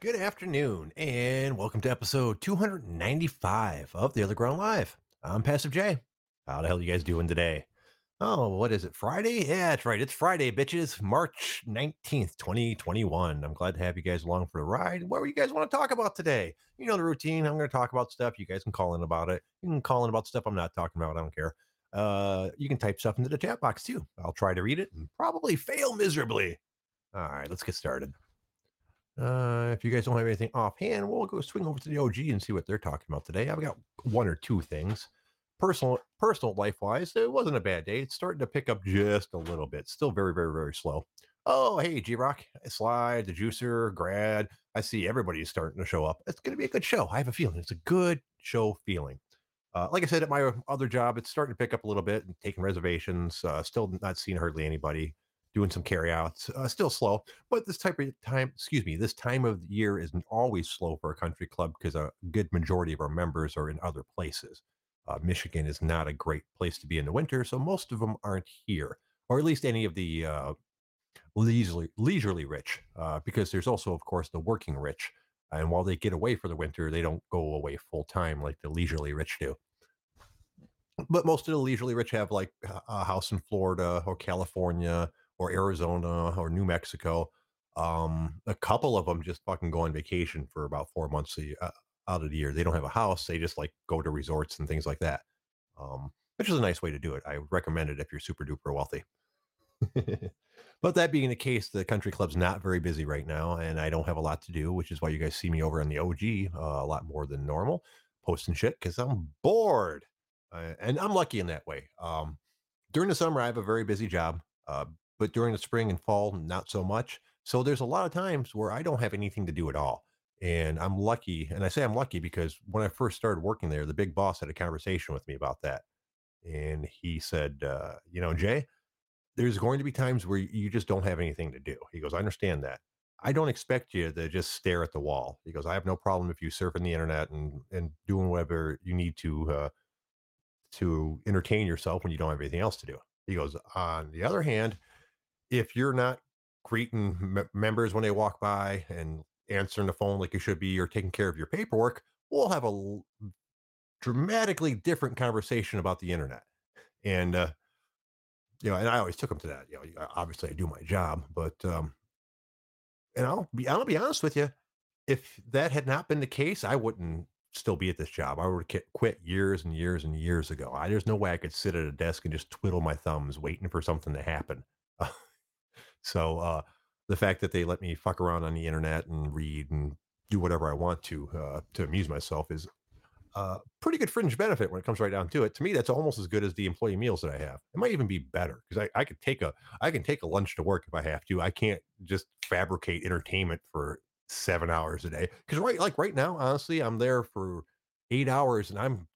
Good afternoon, and welcome to episode 295 of The OtherGround Live. I'm Passive J. How the hell are you guys doing today? Oh, what is it? Friday? Yeah, that's right. It's Friday, bitches. March 19th, 2021. I'm glad to have you guys along for the ride. What do you guys want to talk about today? You know the routine. I'm going to talk about stuff. You guys can call in about it. You can call in about stuff I'm not talking about. I don't care. Uh, you can type stuff into the chat box too. I'll try to read it and probably fail miserably. All right, let's get started. Uh, if you guys don't have anything offhand, we'll go swing over to the OG and see what they're talking about today. I've got one or two things. Personal, personal life wise, it wasn't a bad day. It's starting to pick up just a little bit. Still very, very, very slow. Oh, hey, G Rock, Slide, the Juicer, Grad. I see everybody's starting to show up. It's going to be a good show. I have a feeling it's a good show feeling. Uh, like I said, at my other job, it's starting to pick up a little bit and taking reservations. Uh, still not seeing hardly anybody doing some carryouts. Uh, still slow, but this type of time, excuse me, this time of year isn't always slow for a country club because a good majority of our members are in other places. Uh, Michigan is not a great place to be in the winter, so most of them aren't here, or at least any of the uh, leisurely, leisurely rich, uh, because there's also, of course, the working rich. And while they get away for the winter, they don't go away full time like the leisurely rich do but most of the leisurely rich have like a house in Florida or California or Arizona or New Mexico. Um, a couple of them just fucking go on vacation for about four months uh, out of the year. They don't have a house; they just like go to resorts and things like that, um, which is a nice way to do it. I recommend it if you're super duper wealthy. but that being the case, the country club's not very busy right now, and I don't have a lot to do, which is why you guys see me over on the OG uh, a lot more than normal, posting shit because I'm bored, uh, and I'm lucky in that way. Um, during the summer, I have a very busy job. Uh, but during the spring and fall, not so much. So there's a lot of times where I don't have anything to do at all. And I'm lucky. And I say I'm lucky because when I first started working there, the big boss had a conversation with me about that. And he said, uh, you know, Jay, there's going to be times where you just don't have anything to do. He goes, I understand that. I don't expect you to just stare at the wall. He goes, I have no problem if you surfing the internet and and doing whatever you need to uh, to entertain yourself when you don't have anything else to do. He goes, on the other hand, if you're not greeting m- members when they walk by and answering the phone like you should be or taking care of your paperwork, we'll have a l- dramatically different conversation about the internet. And, uh, you know, and I always took them to that. You know, obviously I do my job, but, um, and I'll be, I'll be honest with you. If that had not been the case, I wouldn't still be at this job. I would have quit years and years and years ago. I, there's no way I could sit at a desk and just twiddle my thumbs waiting for something to happen. So uh, the fact that they let me fuck around on the internet and read and do whatever I want to uh, to amuse myself is a pretty good fringe benefit when it comes right down to it. To me, that's almost as good as the employee meals that I have. It might even be better because I, I could take a I can take a lunch to work if I have to. I can't just fabricate entertainment for seven hours a day. Because right like right now, honestly, I'm there for eight hours and I'm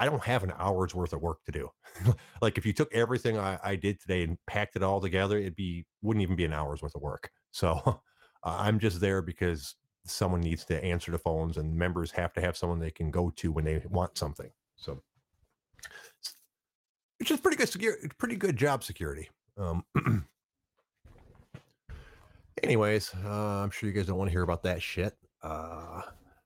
I don't have an hour's worth of work to do. like if you took everything I, I, did today and packed it all together, it'd be wouldn't even be an hour's worth of work. So uh, I'm just there because someone needs to answer the phones, and members have to have someone they can go to when they want something. So, which is pretty good security, pretty good job security. Um, anyways, uh, I'm sure you guys don't want to hear about that shit. Uh,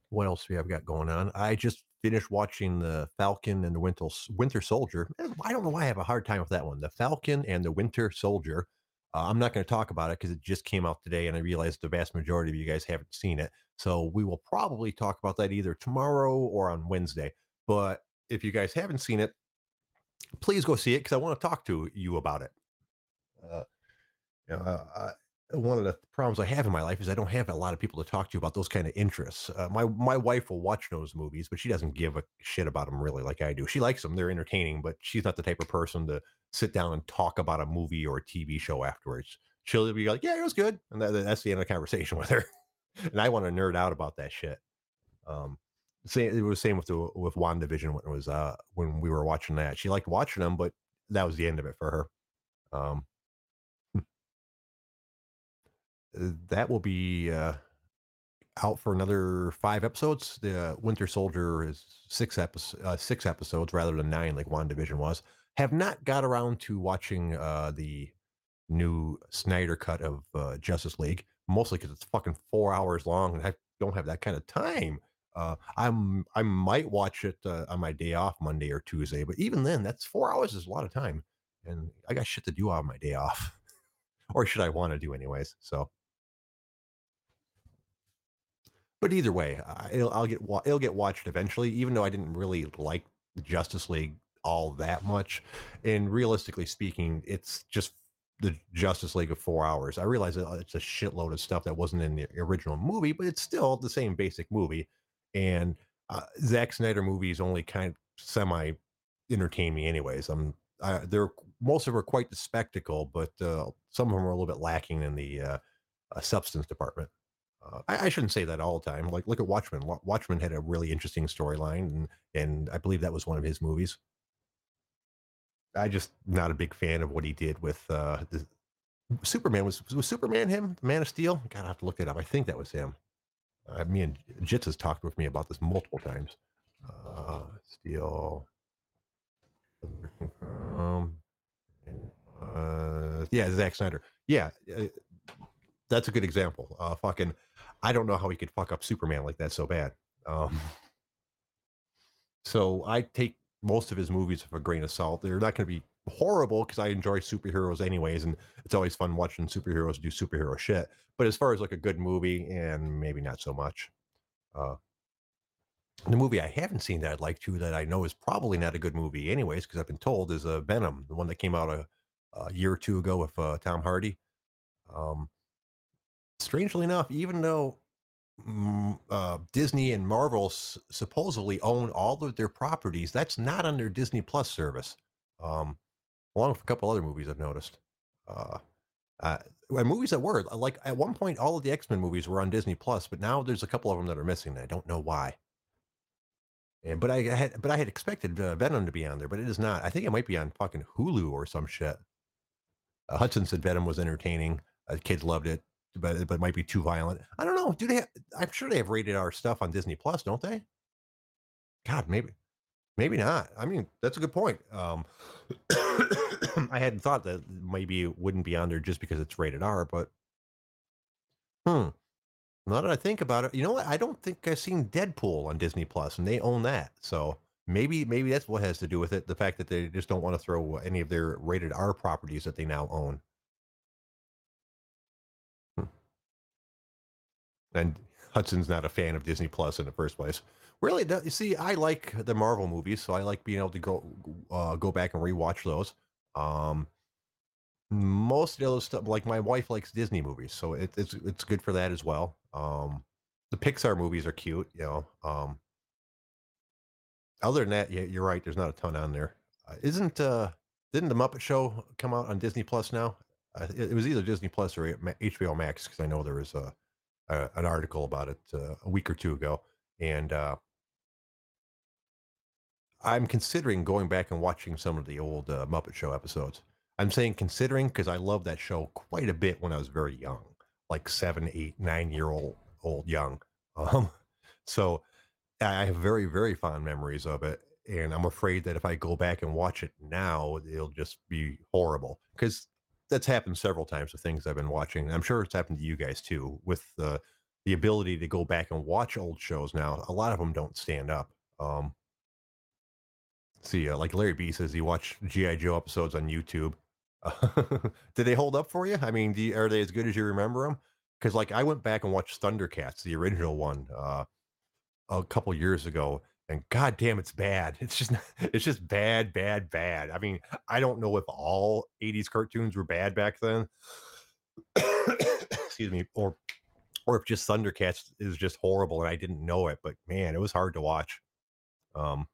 what else we have got going on? I just finished watching the Falcon and the Winter Winter Soldier. Eh, I don't know why I have a hard time with that one. The Falcon and the Winter Soldier. Uh, I'm not going to talk about it because it just came out today, and I realized the vast majority of you guys haven't seen it. So we will probably talk about that either tomorrow or on Wednesday. But if you guys haven't seen it, please go see it because I want to talk to you about it. Uh, you know, uh, one of the problems I have in my life is I don't have a lot of people to talk to about those kind of interests. Uh, my my wife will watch those movies, but she doesn't give a shit about them really like I do. She likes them; they're entertaining, but she's not the type of person to sit down and talk about a movie or a TV show afterwards. She'll be like, "Yeah, it was good," and that, that's the end of the conversation with her. and I want to nerd out about that shit. Um, same, it was same with the with WandaVision when it was uh when we were watching that. She liked watching them, but that was the end of it for her. Um, that will be uh, out for another five episodes. The Winter Soldier is six episodes, uh, six episodes rather than nine, like WandaVision was. Have not got around to watching uh, the new Snyder cut of uh, Justice League, mostly because it's fucking four hours long, and I don't have that kind of time. Uh, I'm I might watch it uh, on my day off, Monday or Tuesday, but even then, that's four hours is a lot of time, and I got shit to do on my day off, or should I want to do anyways? So, but either way, it'll I'll get it'll get watched eventually, even though I didn't really like Justice League all that much. And realistically speaking, it's just the Justice League of four hours. I realize it's a shitload of stuff that wasn't in the original movie, but it's still the same basic movie. And uh, Zack Snyder movies only kind of semi entertain me, anyways. I'm I, they're most of them are quite the spectacle, but uh, some of them are a little bit lacking in the uh, uh substance department. Uh, I, I, shouldn't say that all the time. Like look at Watchmen. Watchmen had a really interesting storyline, and and I believe that was one of his movies. I just not a big fan of what he did with uh, the Superman. Was was Superman him? Man of Steel? God, I have to look it up. I think that was him. Uh, me and Jitz has talked with me about this multiple times. Uh, Steel. Um, uh, yeah, Zack Snyder. Yeah, uh, that's a good example. Uh, fucking, I don't know how he could fuck up Superman like that so bad. Um, so I take most of his movies with a grain of salt. They're not going to be horrible because I enjoy superheroes anyways, and it's always fun watching superheroes do superhero shit. But as far as like a good movie, and maybe not so much. Uh, the movie I haven't seen that I'd like to that I know is probably not a good movie anyways because I've been told is uh, Venom, the one that came out a, a year or two ago with uh, Tom Hardy. Um, strangely enough, even though mm, uh, Disney and Marvel s- supposedly own all of their properties, that's not on their Disney Plus service. Um, along with a couple other movies I've noticed. Uh, uh, movies that were like at one point, all of the X Men movies were on Disney Plus, but now there's a couple of them that are missing. I don't know why. And, but I had, but I had expected uh, Venom to be on there, but it is not. I think it might be on fucking Hulu or some shit. Uh, Hudson said Venom was entertaining. Uh, kids loved it, but but it might be too violent. I don't know. Do they? Have, I'm sure they have rated R stuff on Disney Plus, don't they? God, maybe. Maybe not. I mean, that's a good point. Um, I hadn't thought that maybe it wouldn't be on there just because it's rated R, but hmm. Now that I think about it, you know what? I don't think I've seen Deadpool on Disney Plus, and they own that. So maybe maybe that's what has to do with it. The fact that they just don't want to throw any of their rated R properties that they now own. And Hudson's not a fan of Disney Plus in the first place. Really, you see, I like the Marvel movies, so I like being able to go uh, go back and rewatch those. Um, most of the other stuff, like my wife likes Disney movies, so it, it's it's good for that as well. Um, the Pixar movies are cute, you know. Um, other than that, yeah, you're right. There's not a ton on there. Uh, isn't uh, didn't the Muppet Show come out on Disney Plus now? Uh, it, it was either Disney Plus or HBO Max because I know there was a, a, an article about it uh, a week or two ago, and uh, I'm considering going back and watching some of the old uh, Muppet Show episodes. I'm saying considering because I loved that show quite a bit when I was very young, like seven, eight, nine year old old young. Um, so I have very, very fond memories of it. And I'm afraid that if I go back and watch it now, it'll just be horrible because that's happened several times with things I've been watching. I'm sure it's happened to you guys too with the the ability to go back and watch old shows now. A lot of them don't stand up. Um, see, uh, like Larry B says, he watched GI Joe episodes on YouTube. did they hold up for you? I mean, you, are they as good as you remember them? Because like I went back and watched Thundercats, the original one, uh, a couple years ago, and god damn, it's bad. It's just it's just bad, bad, bad. I mean, I don't know if all '80s cartoons were bad back then. Excuse me, or or if just Thundercats is just horrible and I didn't know it. But man, it was hard to watch. Um,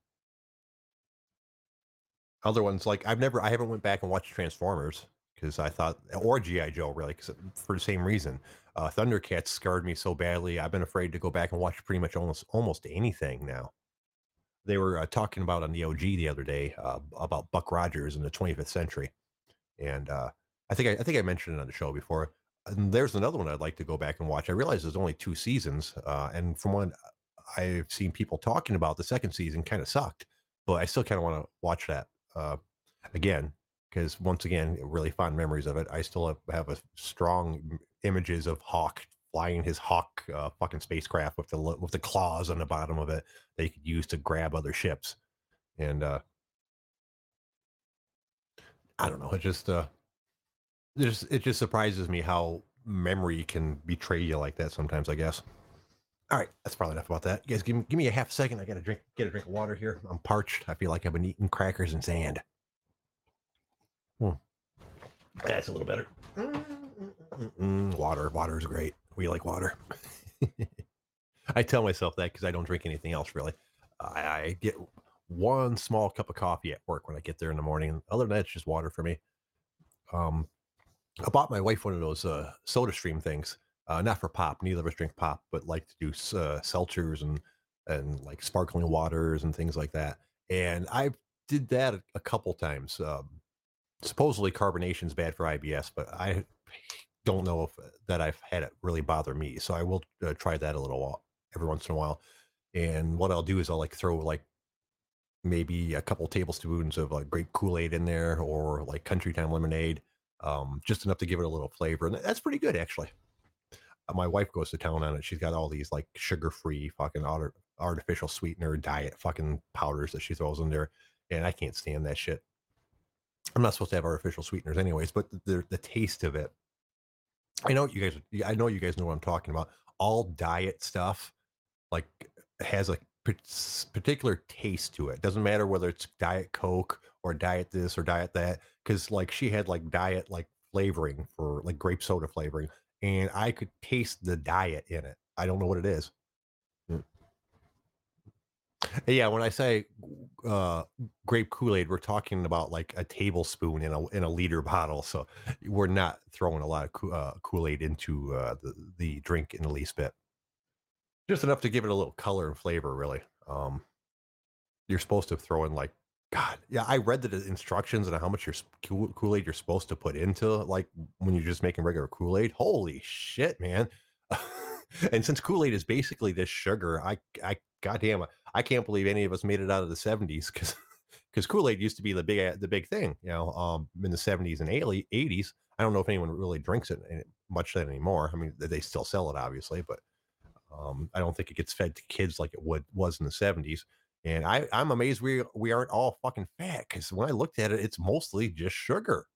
other ones like I've never I haven't went back and watched Transformers because I thought or GI Joe really because for the same reason. Uh, Thundercats scarred me so badly. I've been afraid to go back and watch pretty much almost almost anything now. They were uh, talking about on the OG the other day uh, about Buck Rogers in the 25th century, and uh, I think I, I, think I mentioned it on the show before. And there's another one I'd like to go back and watch. I realize there's only two seasons, uh, and from what I've seen people talking about, the second season kind of sucked, but I still kind of want to watch that uh, again because once again, really fond memories of it. I still have, have a strong images of Hawk flying his hawk uh, fucking spacecraft with the with the claws on the bottom of it that could use to grab other ships. And uh i don't know it just uh just it just surprises me how memory can betray you like that sometimes i guess. All right that's probably enough about that. You guys give me, give me a half second. I gotta drink get a drink of water here. I'm parched. I feel like i've been eating crackers and sand. Hmm. that's a little better. Mm-mm, water water is great we like water i tell myself that because i don't drink anything else really I, I get one small cup of coffee at work when I get there in the morning. Other than that, it's just water for me. Um, I bought my wife one of those uh, Soda Stream things. Uh, not for pop. Neither of us drink pop, but like to do uh, seltzers and and like sparkling waters and things like that. And I did that a, couple times. Um, supposedly carbonation is bad for IBS, but I don't know if that I've had it really bother me. So I will uh, try that a little while every once in a while. And what I'll do is I'll like throw like maybe a couple tablespoons of like grape Kool-Aid in there or like country time lemonade, um, just enough to give it a little flavor. And that's pretty good actually. Uh, my wife goes to town on it. She's got all these like sugar-free fucking art- artificial sweetener diet fucking powders that she throws in there. And I can't stand that shit. I'm not supposed to have artificial sweeteners anyways, but the, the taste of it. I know you guys, I know you guys know what I'm talking about. All diet stuff like has a particular taste to it. Doesn't matter whether it's diet coke or diet this or diet that cuz like she had like diet like flavoring for like grape soda flavoring and I could taste the diet in it. I don't know what it is. Yeah, when I say uh, grape Kool-Aid, we're talking about like a tablespoon in a in a liter bottle. So we're not throwing a lot of uh, Kool-Aid into uh, the the drink in the least bit just enough to give it a little color and flavor really um you're supposed to throw in like god yeah i read the instructions and how much your kool-aid you're supposed to put into like when you're just making regular kool-aid holy shit man and since kool-aid is basically this sugar i i goddamn i can't believe any of us made it out of the 70s because because kool-aid used to be the big the big thing you know um in the 70s and 80s i don't know if anyone really drinks it eh, much anymore i mean they still sell it obviously but um, I don't think it gets fed to kids like it would was in the 70s. And I, I'm amazed we we aren't all fucking fat because when I looked at it, it's mostly just sugar.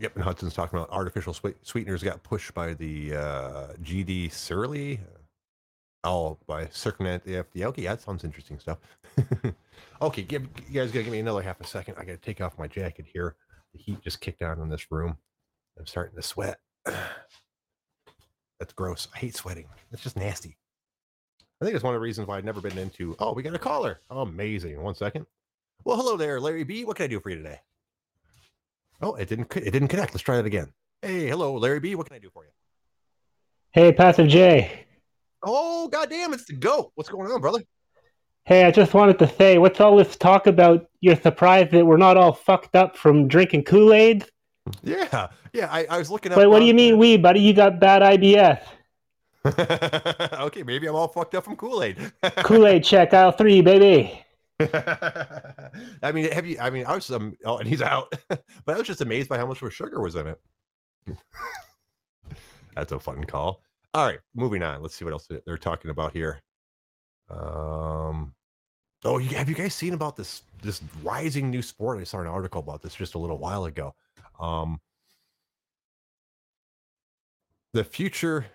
Yep, and Hudson's talking about artificial sweeteners got pushed by the uh, GD Searle. Oh, by circumvent the FDA. Okay, that sounds interesting stuff. okay, give you guys gotta give me another half a second. I gotta take off my jacket here the heat just kicked on in this room. I'm starting to sweat. That's gross. I hate sweating. It's just nasty. I think it's one of the reasons why I've never been into. Oh, we got a caller. Amazing. One second. Well, hello there, Larry B. What can I do for you today? Oh, it didn't. It didn't connect. Let's try that again. Hey, hello, Larry B. What can I do for you? Hey, Passive J. Oh, goddamn! It's the goat. What's going on, brother? Hey, I just wanted to say, what's all this talk about? You're surprised that we're not all fucked up from drinking Kool Aid? Yeah, yeah. I, I was looking at. But what do you mean, we, buddy? You got bad IBS. okay, maybe I'm all fucked up from Kool Aid. Kool Aid check aisle three, baby. I mean, have you? I mean, I was um. Oh, and he's out. but I was just amazed by how much sugar was in it. That's a fun call. All right, moving on. Let's see what else they're talking about here. Um, oh, have you guys seen about this this rising new sport? I saw an article about this just a little while ago. Um, the future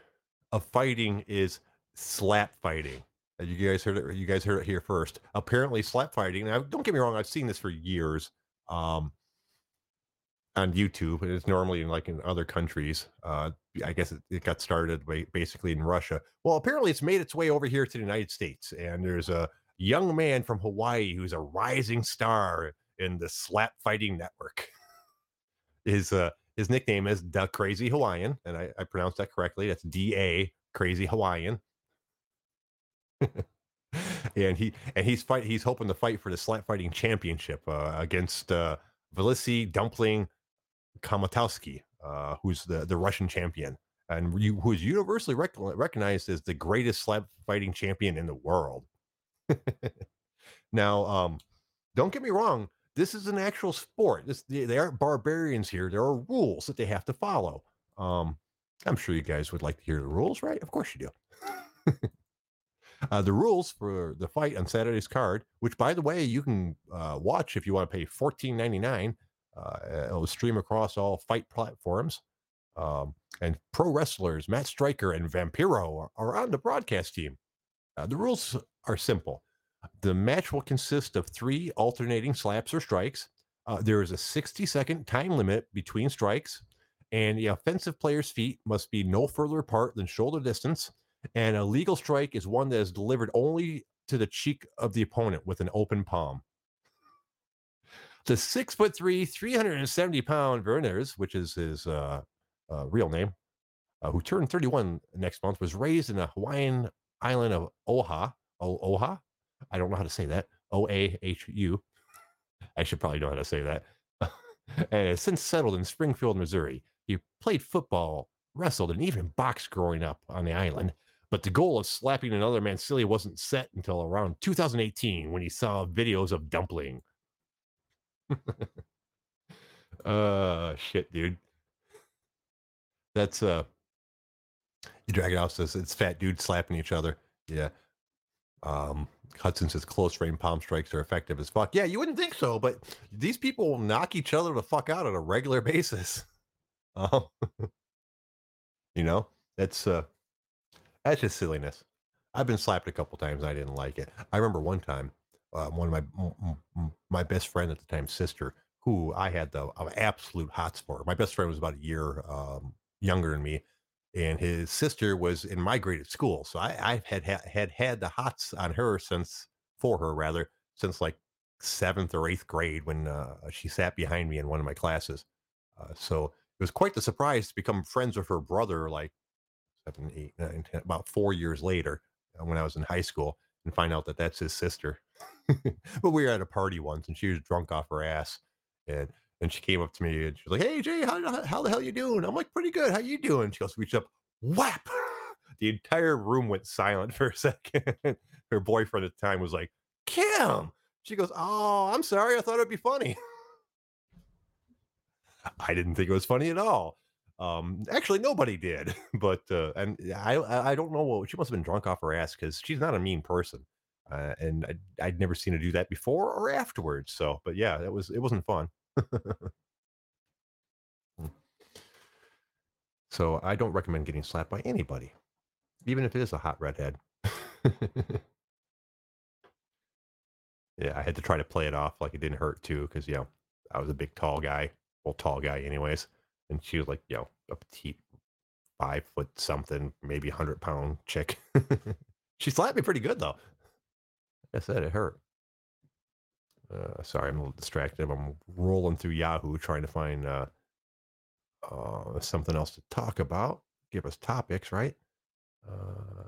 of fighting is slap fighting. You guys heard it. You guys heard it here first. Apparently, slap fighting. Now, don't get me wrong. I've seen this for years. Um, on YouTube. And it's normally in like in other countries. Uh, I guess it, it, got started basically in Russia. Well, apparently it's made its way over here to the United States, and there's a young man from Hawaii who's a rising star in the slap fighting network. his uh, his nickname is the Crazy Hawaiian, and I, I pronounced that correctly. That's D A Crazy Hawaiian. and he and he's fight he's hoping to fight for the slap fighting championship uh, against uh, Dumpling Kamatowski, uh, who's the, the Russian champion and who is universally rec- recognized as the greatest slap fighting champion in the world. now, um, don't get me wrong. this is an actual sport. This they, they aren't barbarians here. There are rules that they have to follow. Um, I'm sure you guys would like to hear the rules, right? Of course you do. uh, the rules for the fight on Saturday's card, which by the way you can uh, watch if you want to pay $14.99. Uh, it'll stream across all fight platforms. Um, and pro wrestlers Matt Striker and Vampiro are, are on the broadcast team. Uh, the rules are simple. The match will consist of three alternating slaps or strikes. Uh, there is a 60 second time limit between strikes, and the offensive player's feet must be no further apart than shoulder distance. And a legal strike is one that is delivered only to the cheek of the opponent with an open palm. The six foot three, 370 pound Berners, which is his uh, uh, real name, uh, who turned 31 next month, was raised in a Hawaiian island of Oha. O- Oahu? I don't know how to say that. O A H U. I should probably know how to say that. and has since settled in Springfield, Missouri. He played football, wrestled, and even boxed growing up on the island. But the goal of slapping another man silly wasn't set until around 2018 when he saw videos of dumpling. uh shit, dude. That's uh you drag it out says it's fat dudes slapping each other. Yeah. Um Hudson says close range palm strikes are effective as fuck. Yeah, you wouldn't think so, but these people will knock each other the fuck out on a regular basis. Um, you know, that's uh that's just silliness. I've been slapped a couple times. I didn't like it. I remember one time, uh, one of my my best friend at the time, sister, who I had the uh, absolute hots for. My best friend was about a year um, younger than me, and his sister was in my grade at school. So I, I had, had had had the hots on her since for her rather since like seventh or eighth grade when uh, she sat behind me in one of my classes. Uh, so it was quite the surprise to become friends with her brother like seven, eight, nine, ten, about four years later uh, when I was in high school and find out that that's his sister. but we were at a party once and she was drunk off her ass and and she came up to me and she was like, "Hey Jay, how, how the hell you doing?" I'm like, "Pretty good. How you doing?" She goes, reached up, whap. The entire room went silent for a second. Her boyfriend at the time was like, "Kim." She goes, "Oh, I'm sorry. I thought it'd be funny." I didn't think it was funny at all. Um, actually, nobody did. But uh, and I I don't know what she must have been drunk off her ass because she's not a mean person, uh, and I, I'd never seen her do that before or afterwards. So, but yeah, that was it wasn't fun. Hmm. so I don't recommend getting slapped by anybody, even if it is a hot redhead. yeah, I had to try to play it off like it didn't hurt too, because know I was a big tall guy well, tall guy, anyways. And she was like, you know, a petite five foot something, maybe hundred pound chick. she slapped me pretty good though. I said, it hurt. Uh, sorry, I'm a little distracted. I'm rolling through Yahoo trying to find uh, uh, something else to talk about. Give us topics, right? Uh,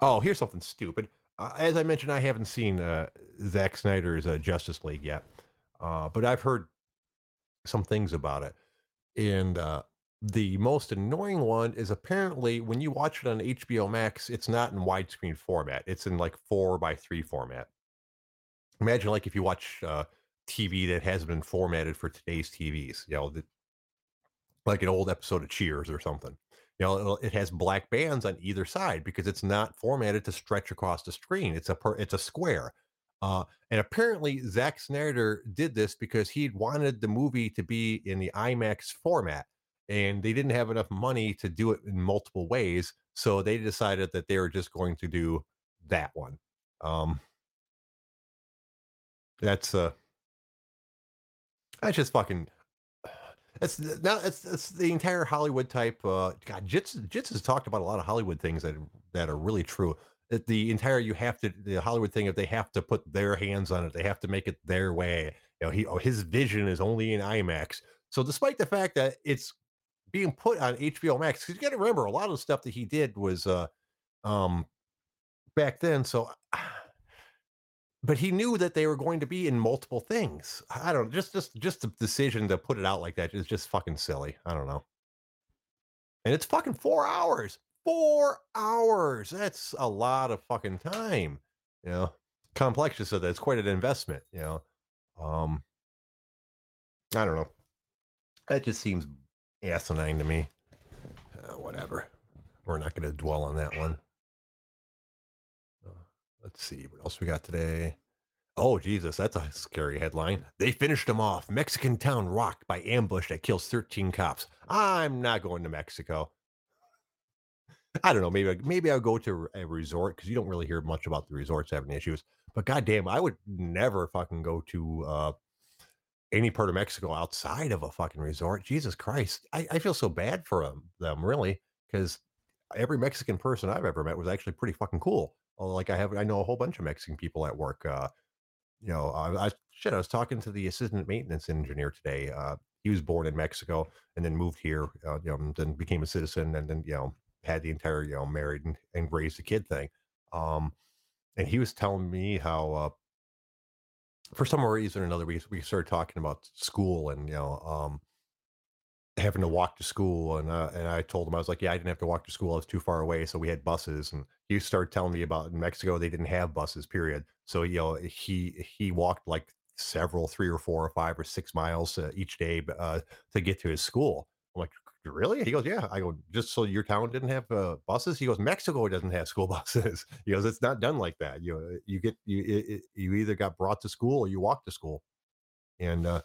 oh, here's something stupid. Uh, as I mentioned, I haven't seen uh, Zack Snyder's Justice League yet. But I've heard some things about it. And uh, the most annoying one is apparently when you watch it on HBO Max, it's not in widescreen format. It's in like four by three format. Imagine like if you watch uh, TV that has been formatted for today's TVs, you know, the, like an old episode of Cheers or something. You know, it has black bands on either side because it's not formatted to stretch across the screen. It's a per, it's a square. Uh, and apparently, Zack Snyder did this because he wanted the movie to be in the IMAX format, and they didn't have enough money to do it in multiple ways. So they decided that they were just going to do that one. Um, that's uh, that's just fucking. That's now it's, it's the entire Hollywood type. Uh, God, Jitz Jitz has talked about a lot of Hollywood things that that are really true the entire you have to the Hollywood thing if they have to put their hands on it, they have to make it their way. You know, he oh, his vision is only in IMAX. So despite the fact that it's being put on HBO Max, because you got to remember a lot of the stuff that he did was uh um back then. So but he knew that they were going to be in multiple things. I don't just just just the decision to put it out like that is just fucking silly. I don't know. And it's fucking four hours. Four hours. That's a lot of fucking time. You know, complex just that it's quite an investment, you know. Um, I don't know. That just seems asinine to me. Uh, whatever. We're not going to dwell on that one. Uh, let's see what else we got today. Oh, Jesus, that's a scary headline. They finished him off. Mexican town rocked by ambush that kills 13 cops. I'm not going to Mexico. I don't know. Maybe maybe I'll go to a resort because you don't really hear much about the resorts having issues. But goddamn, I would never fucking go to uh, any part of Mexico outside of a fucking resort. Jesus Christ, I, I feel so bad for them, them really, because every Mexican person I've ever met was actually pretty fucking cool. Like I have, I know a whole bunch of Mexican people at work. Uh, you know, I, I shit. I was talking to the assistant maintenance engineer today. Uh, he was born in Mexico and then moved here. Uh, you know, then became a citizen and then you know had the entire you know married and, and raised a kid thing. Um, and he was telling me how uh, for some reason or another we we started talking about school and you know um, having to walk to school and uh, and I told him I was like yeah I didn't have to walk to school I was too far away so we had buses and he started telling me about in Mexico they didn't have buses period so you know he he walked like several three or four or five or six miles uh, each day uh, to get to his school I'm like really? He goes yeah. I go just so your town didn't have uh, buses? He goes Mexico doesn't have school buses. He goes it's not done like that. You know you get you it, you either got brought to school or you walk to school. And uh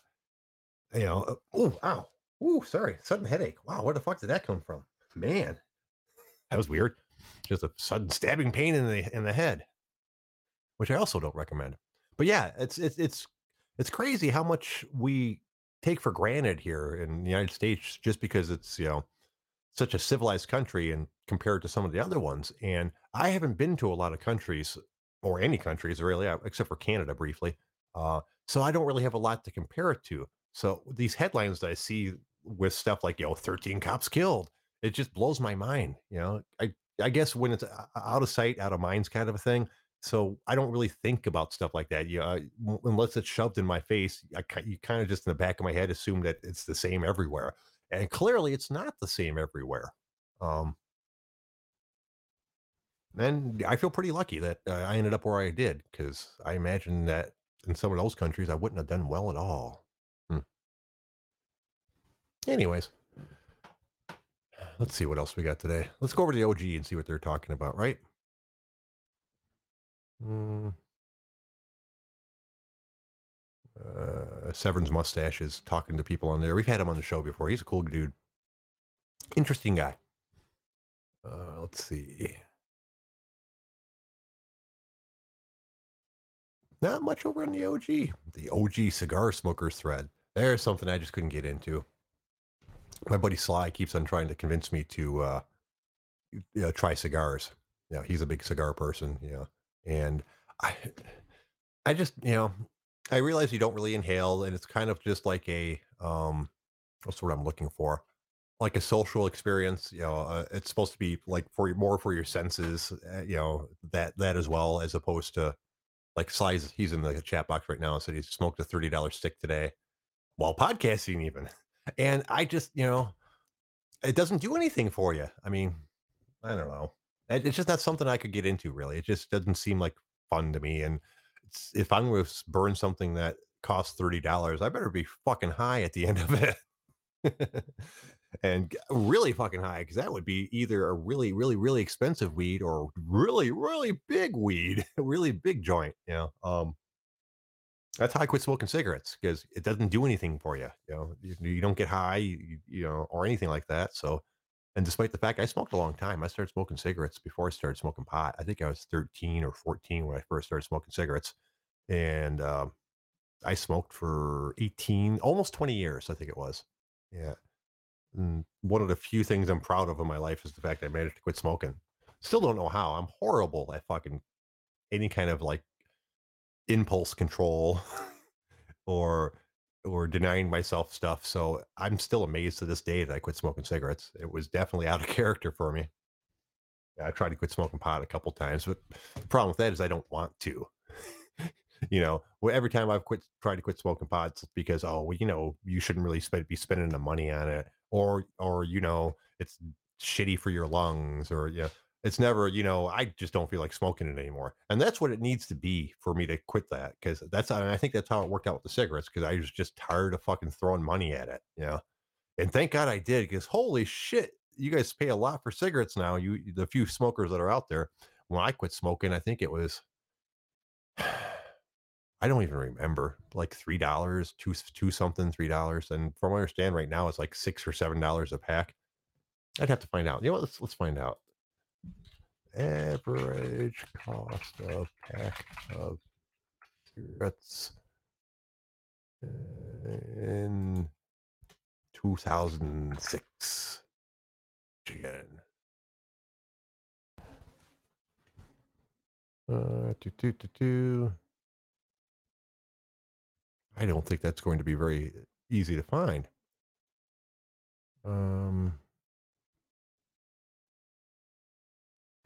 you know oh wow. Ooh, sorry, sudden headache. Wow, where the fuck did that come from? Man, that was weird. Just a sudden stabbing pain in the in the head, which I also don't recommend. But yeah, it's it's it's it's crazy how much we take for granted here in the United States just because it's you know such a civilized country and compared to some of the other ones. And I haven't been to a lot of countries or any countries really, uh, except for Canada briefly. Uh, so I don't really have a lot to compare it to. So these headlines that I see with stuff like you know 13 cops killed it just blows my mind you know i i guess when it's out of sight out of minds kind of a thing so i don't really think about stuff like that yeah unless it's shoved in my face I, you kind of just in the back of my head assume that it's the same everywhere and clearly it's not the same everywhere um and i feel pretty lucky that uh, i ended up where i did because i imagine that in some of those countries i wouldn't have done well at all Anyways, let's see what else we got today. Let's go over to the OG and see what they're talking about, right? Mm. Uh, Severn's mustache is talking to people on there. We've had him on the show before. He's a cool dude. Interesting guy. Uh, let's see. Not much over on the OG. The OG cigar smokers thread. There's something I just couldn't get into my buddy Sly keeps on trying to convince me to uh, you know, try cigars. You know, he's a big cigar person. You know, and I, I just you know, I realize you don't really inhale, and it's kind of just like a um, what's what I'm looking for, like a social experience. You know, uh, it's supposed to be like for more for your senses. Uh, you know that that as well as opposed to like Sly's. He's in the chat box right now said he smoked a thirty dollar stick today while podcasting even. And I just, you know, it doesn't do anything for you. I mean, I don't know. It's just not something I could get into really. It just doesn't seem like fun to me. And if I'm going to burn something that costs $30, I better be fucking high at the end of it. and really fucking high because that would be either a really, really, really expensive weed or really, really big weed, really big joint. You know, um, that's how I quit smoking cigarettes because it doesn't do anything for you. You know, you, you don't get high, you, you, know, or anything like that. So, and despite the fact I smoked a long time, I started smoking cigarettes before I started smoking pot. I think I was 13 or 14 when I first started smoking cigarettes. And um, I smoked for 18, almost 20 years, I think it was. Yeah. And one of the few things I'm proud of in my life is the fact I managed to quit smoking. Still don't know how. I'm horrible at fucking any kind of like impulse control or or denying myself stuff. So I'm still amazed to this day that I quit smoking cigarettes. It was definitely out of character for me. I tried to quit smoking pot a couple times, but the problem with that is I don't want to. you know, every time I've quit tried to quit smoking pot, it's because oh, well, you know, you shouldn't really spend, be spending the money on it, or or you know, it's shitty for your lungs, or yeah, It's never, you know, I just don't feel like smoking it anymore. And that's what it needs to be for me to quit that. Cause that's, I think that's how it worked out with the cigarettes. Cause I was just tired of fucking throwing money at it, you know? And thank God I did. Cause holy shit, you guys pay a lot for cigarettes now. You, the few smokers that are out there. When I quit smoking, I think it was, I don't even remember, like three dollars, two two something, three dollars, and from what I understand, right now it's like six or seven dollars a pack. I'd have to find out. You know what? Let's let's find out. Average cost of pack of cigarettes in 2006. Again. Uh, do, do, do, do. I don't think that's going to be very easy to find. Um,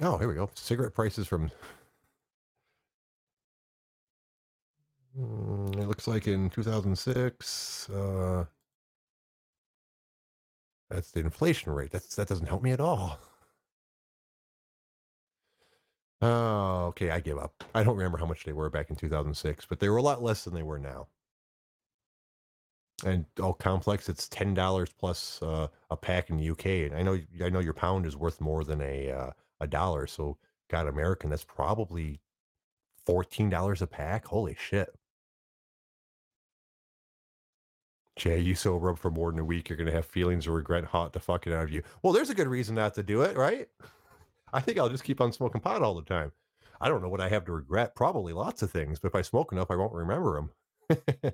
oh, here we go. Cigarette prices from. Mm, it looks like in 2006. Uh, that's the inflation rate. That's that doesn't help me at all. Oh, okay. I give up. I don't remember how much they were back in 2006, but they were a lot less than they were now and all complex it's ten dollars plus uh, a pack in the UK. And I know I know your pound is worth more than a uh, a dollar. So got American, that's probably fourteen dollars a pack. Holy shit. Jay, you sober up for more than a week, you're gonna have feelings of regret hot the fucking out of you. Well, there's a good reason not to do it, right? I think I'll just keep on smoking pot all the time. I don't know what I have to regret. Probably lots of things, but if I smoke enough, I won't remember them.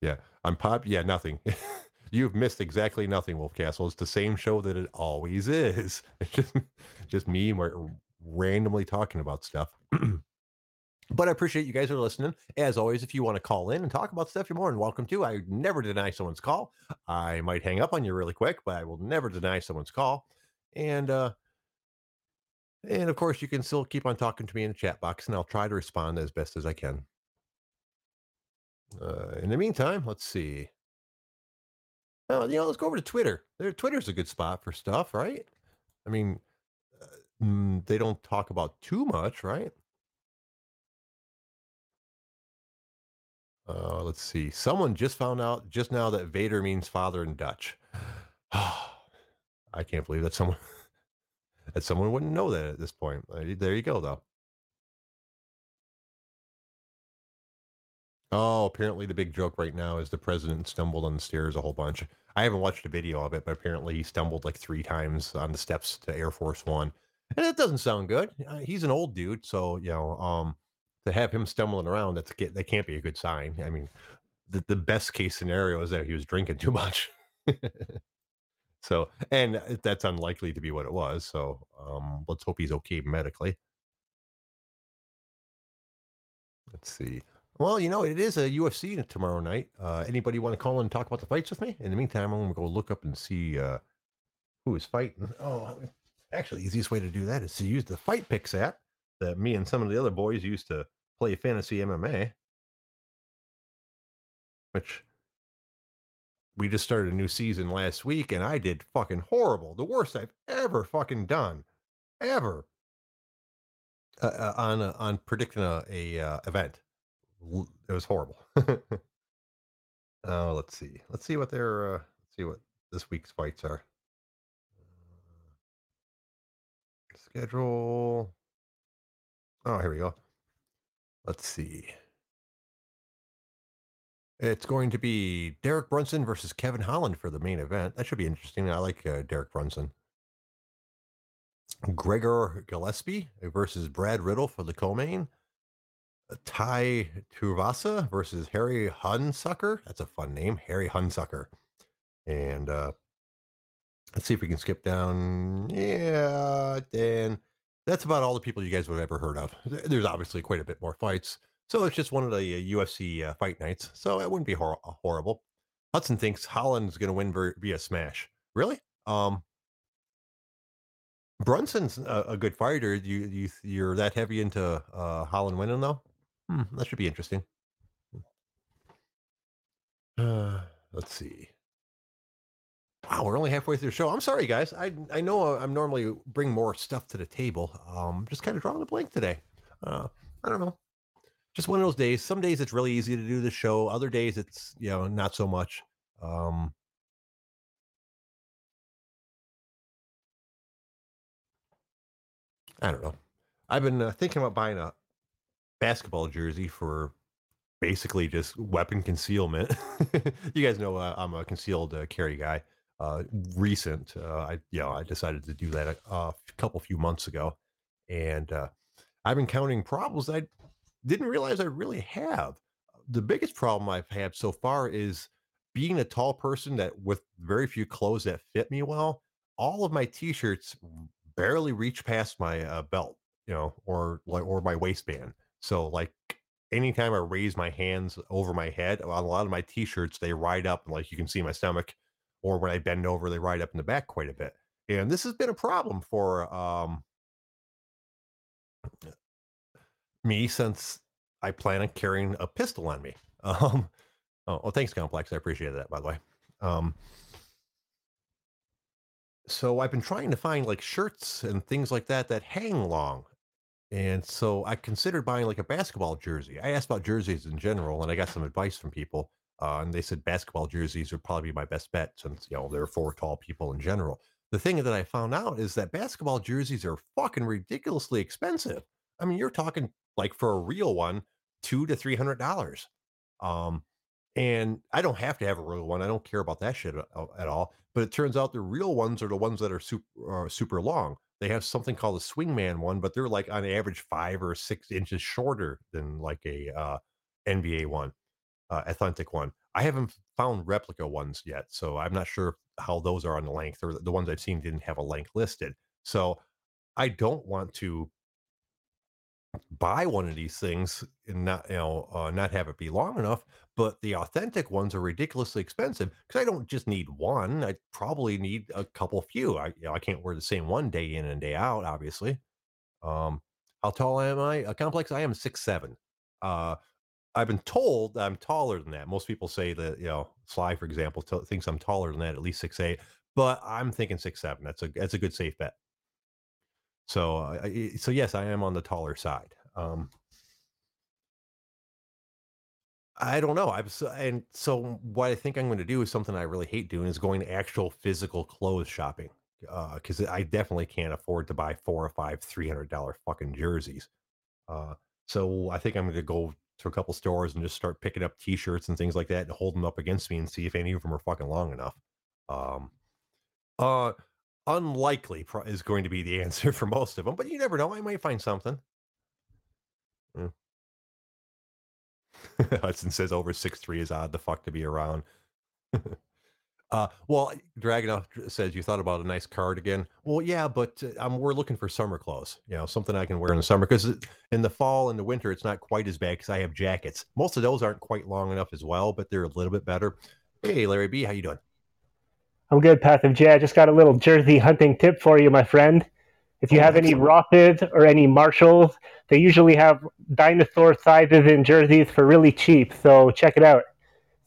Yeah, I'm pop. Yeah, nothing. You've missed exactly nothing, Wolf Castle. It's the same show that it always is. It's just, just me randomly talking about stuff. but I appreciate you guys are listening. As always, if you want to call in and talk about stuff, you're more than welcome to. I never deny someone's call. I might hang up on you really quick, but I will never deny someone's call. And uh and of course, you can still keep on talking to me in the chat box, and I'll try to respond as best as I can. Uh, in the meantime, let's see. Oh, you know, let's go over to Twitter. There, Twitter's a good spot for stuff, right? I mean, uh, mm, they don't talk about too much, right? Uh, let's see. Someone just found out just now that Vader means father in Dutch. I can't believe that someone that someone wouldn't know that at this point. Uh, there you go, though. Oh, apparently the big joke right now is the president stumbled on the stairs a whole bunch. I haven't watched a video of it, but apparently he stumbled like three times on the steps to Air Force One, and it doesn't sound good. Uh, he's an old dude, so you know, um, to have him stumbling around, that's that can't be a good sign. I mean, the the best case scenario is that he was drinking too much. so, and that's unlikely to be what it was. So, um, let's hope he's okay medically. Let's see. Well, you know, it is a UFC tomorrow night. Uh, anybody want to call and talk about the fights with me? In the meantime, I'm going to go look up and see uh, who is fighting. Oh, actually, easiest way to do that is to use the Fight Picks app that me and some of the other boys used to play fantasy MMA, which we just started a new season last week, and I did fucking horrible. The worst I've ever fucking done, ever, uh, uh on uh, on predicting a, a uh, event it was horrible. oh, let's see. Let's see what their uh, let's see what this week's fights are. Uh, schedule. Oh, here we go. Let's see. It's going to be Derek Brunson versus Kevin Holland for the main event. That should be interesting. I like uh, Derek Brunson. Gregor Gillespie versus Brad Riddell for the co-main. Tai Tuvasa versus Harry Hunsucker. That's a fun name, Harry Hunsucker. And uh, let's see if we can skip down. Yeah, Dan. That's about all the people you guys would have ever heard of. There's obviously quite a bit more fights. So it's just one of the UFC uh, fight nights. So it wouldn't be hor- horrible. Hudson thinks Holland's going to win via smash. Really? Um, Brunson's a, a, good fighter. You you you're that heavy into uh, Holland winning though? Hmm, that should be interesting. Uh, let's see. Wow, we're only halfway through the show. I'm sorry, guys. I I know I'm normally bring more stuff to the table. Um, just kind of drawing a blank today. Uh, I don't know. Just one of those days. Some days it's really easy to do the show. Other days it's you know not so much. Um, I don't know. I've been uh, thinking about buying a basketball jersey for basically just weapon concealment. you guys know uh, I'm a concealed uh, carry guy. Uh, recent, uh, I you know I decided to do that a, a couple few months ago, and uh, I've been counting problems I didn't realize I really have. The biggest problem I've had so far is being a tall person that with very few clothes that fit me well. All of my t-shirts barely reach past my uh, belt, you know, or or my waistband. So like anytime I raise my hands over my head on a lot of my t-shirts, they ride up like you can see my stomach, or when I bend over, they ride up in the back quite a bit. And this has been a problem for um me since I plan on carrying a pistol on me. Um oh, well, thanks, Complex. I appreciate that, by the way. Um so I've been trying to find like shirts and things like that that hang long and so I considered buying like a basketball jersey. I asked about jerseys in general, and I got some advice from people. Uh, and they said basketball jerseys would probably be my best bet since you know they're for tall people in general. The thing that I found out is that basketball jerseys are fucking ridiculously expensive. I mean, you're talking like for a real one, two to three hundred dollars. Um, and I don't have to have a real one. I don't care about that shit at, all. But it turns out the real ones are the ones that are super uh, super long. They have something called a swingman one, but they're like on average five or six inches shorter than like a uh, NBA one, uh, authentic one. I haven't found replica ones yet, so I'm not sure how those are on the length. Or the ones I've seen didn't have a length listed. So I don't want to buy one of these things and not you know uh, not have it be long enough but the authentic ones are ridiculously expensive because i don't just need one i probably need a couple few i you know i can't wear the same one day in and day out obviously. Um how tall am i? A complex i am six seven. Uh i've been told i'm taller than that. Most people say that you know sly for example t- thinks i'm taller than that at least six eight but i'm thinking six seven. That's a that's a good safe bet. So, uh, so yes, I am on the taller side. Um, I don't know. I'm so, and so what I think I'm going to do is something I really hate doing is going to actual physical clothes shopping because uh, I definitely can't afford to buy four or five three hundred dollar fucking jerseys. Uh, so I think I'm going to go to a couple stores and just start picking up T-shirts and things like that and hold them up against me and see if any of them are fucking long enough. Um, uh, unlikely is going to be the answer for most of them, but you never know. I might find something. Mm. Hudson says over six three is odd the fuck to be around. uh, well, Dragonov says you thought about a nice cardigan. Well, yeah, but um, we're looking for summer clothes. You know, something I can wear in the summer because in the fall and the winter it's not quite as bad because I have jackets. Most of those aren't quite long enough as well, but they're a little bit better. Hey, Larry B, how you doing? I'm good, Passive J. I just got a little jersey hunting tip for you, my friend. If you have any Rothes or any Marshalls, they usually have dinosaur sizes in jerseys for really cheap. So check it out.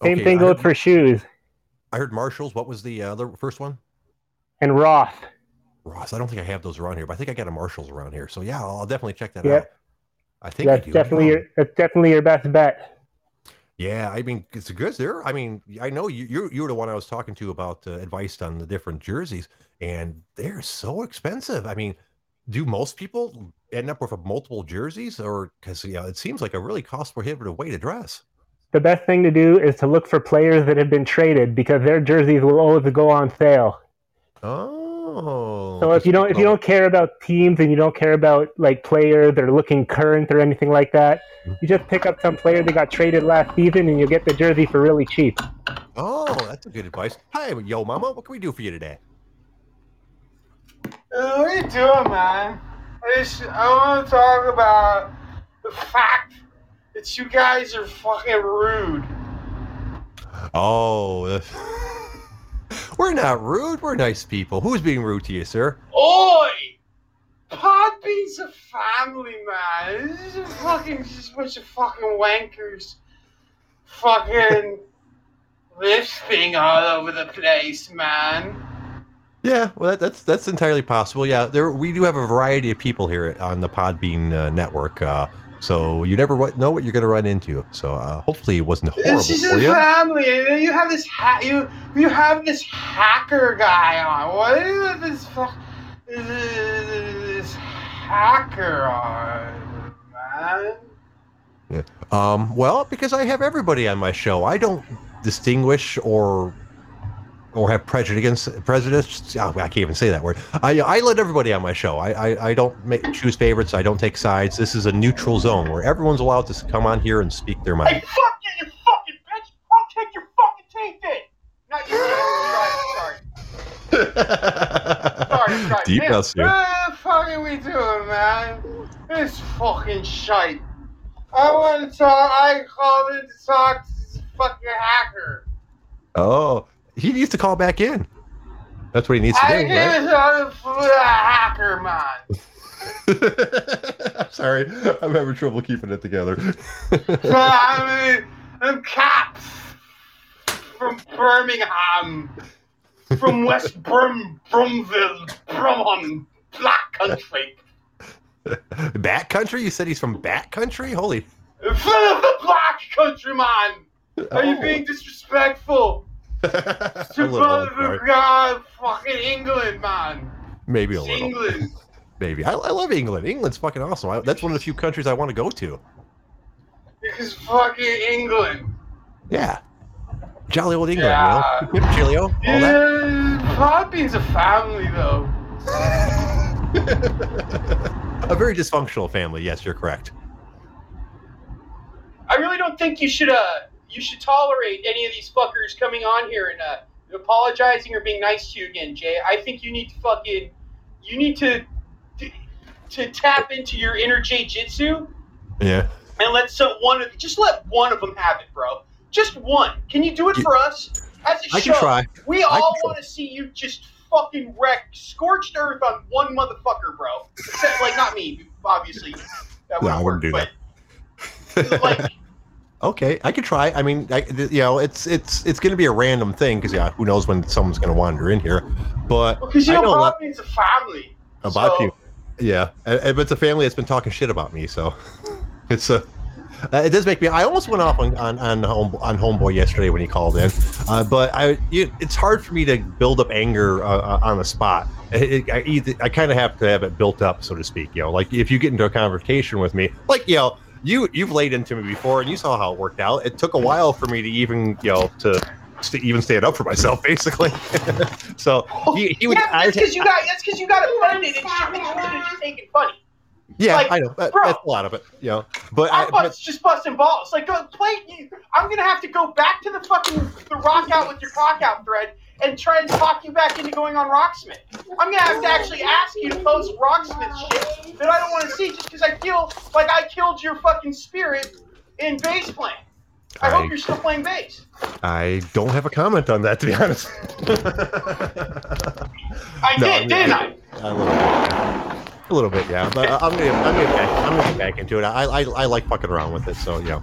Same okay, thing goes for shoes. I heard Marshalls. What was the other first one? And Ross. Ross. I don't think I have those around here, but I think I got a Marshalls around here. So yeah, I'll definitely check that yeah. out. I think that's definitely your that's definitely your best bet. Yeah, I mean, it's good there. I mean, I know you you you were the one I was talking to about uh, advice on the different jerseys, and they're so expensive. I mean, do most people end up with multiple jerseys, or because you know it seems like a really cost prohibitive way to dress? The best thing to do is to look for players that have been traded because their jerseys will always go on sale. Oh, so if you don't if you don't care about teams and you don't care about like players that are looking current or anything like that, you just pick up some player that got traded last season and you get the jersey for really cheap. Oh, that's a good advice. Hi, yo, mama. What can we do for you today? Uh, what are you doing, man? I just I want to talk about the fact that you guys are fucking rude. Oh. We're not rude. We're nice people. Who's being rude to you, sir? Oi! Podbean's a family, man. This is a fucking just a bunch of fucking wankers. Fucking lisping all over the place, man. Yeah, well, that, that's that's entirely possible. Yeah, there we do have a variety of people here on the Podbean uh, network, uh, so you never know what you're going to run into. So uh, hopefully, it wasn't horrible for you. family, you have this ha- you you have this hacker guy on. What is this fuck? This hacker on, man. Yeah. Um, well, because I have everybody on my show, I don't distinguish or or have prejudice against prejudice. Oh, I can't even say that word. I I let everybody on my show. I I, I don't make, choose favorites. I don't take sides. This is a neutral zone where everyone's allowed to come on here and speak their mind. Hey, fuck you, you fucking bitch! I'll take your fucking teeth in. Not your teeth. Sorry, sorry, sorry. Deep house here. What the fuck are we doing, man? This fucking shite. I want to talk. I called in to talk to this fucking hacker. Oh, he needs to call back in. That's what he needs to I do. Right? hacker, man. I'm sorry, I'm having trouble keeping it together. I them cops from Birmingham, from West Brum, Brumville, Brumham, Black Country. Back country? You said he's from Back country? Holy! From the Black Country, man. Are you Oh. being disrespectful little. God, fucking England, man? maybe a It's little. England. Maybe I, I love England. England's fucking awesome. I, that's one of the few countries I want to go to. Because fucking England. Yeah, jolly old England. Yeah. You know, Chilio, all that. Yeah, Podbean's a family, though. a very dysfunctional family. Yes, you're correct. I really don't think you should uh you should tolerate any of these fuckers coming on here and uh apologizing or being nice to you again, Jay. I think you need to fucking you need to to, to tap into your inner Jay Jitsu Yeah. and let some one of just let one of them have it, bro. Just one. Can you do it for us? As a I show, can try. we all want to see you just fucking wreck scorched earth on one motherfucker, bro. Except like not me, obviously. That No, I wouldn't work. do but like Okay, I could try. I mean, I, you know, it's it's it's going to be a random thing because yeah, who knows when someone's going to wander in here. But Because you I know, Podbean's a family. about So- you, yeah, and it's a family that's been talking shit about me, so it's a. Uh, it does make me. I almost went off on on on, home, on homeboy yesterday when he called in, uh, but I you, it's hard for me to build up anger uh, uh, on the spot. It, it, I I kind of have to have it built up, so to speak. You know, like if you get into a conversation with me, like you know, you you've laid into me before, and you saw how it worked out. It took a while for me to even you know to. To even stand up for myself, basically. so oh, he, he would. yeah, I, that's because you got that's because you got offended and she thinks you're just taking funny. yeah, like, I know. That, bro. that's a lot of it. You know, but I, I'm but bust, just busting balls. Like, go play. You, I'm gonna have to go back to the fucking the rock out with your cock out thread and try and talk you back into going on Rocksmith. I'm gonna have to actually ask you to post Rocksmith shit that I don't want to see just because I feel like I killed your fucking spirit in bass playing. I, I- hope you're still playing bass. I don't have a comment on that, to be honest. I No, did, I mean, didn't I- I? A little bit. A little bit, yeah. But uh, I'm gonna, I'm gonna, get back, I'm gonna get back into it. I, I, I like fucking around with it, so you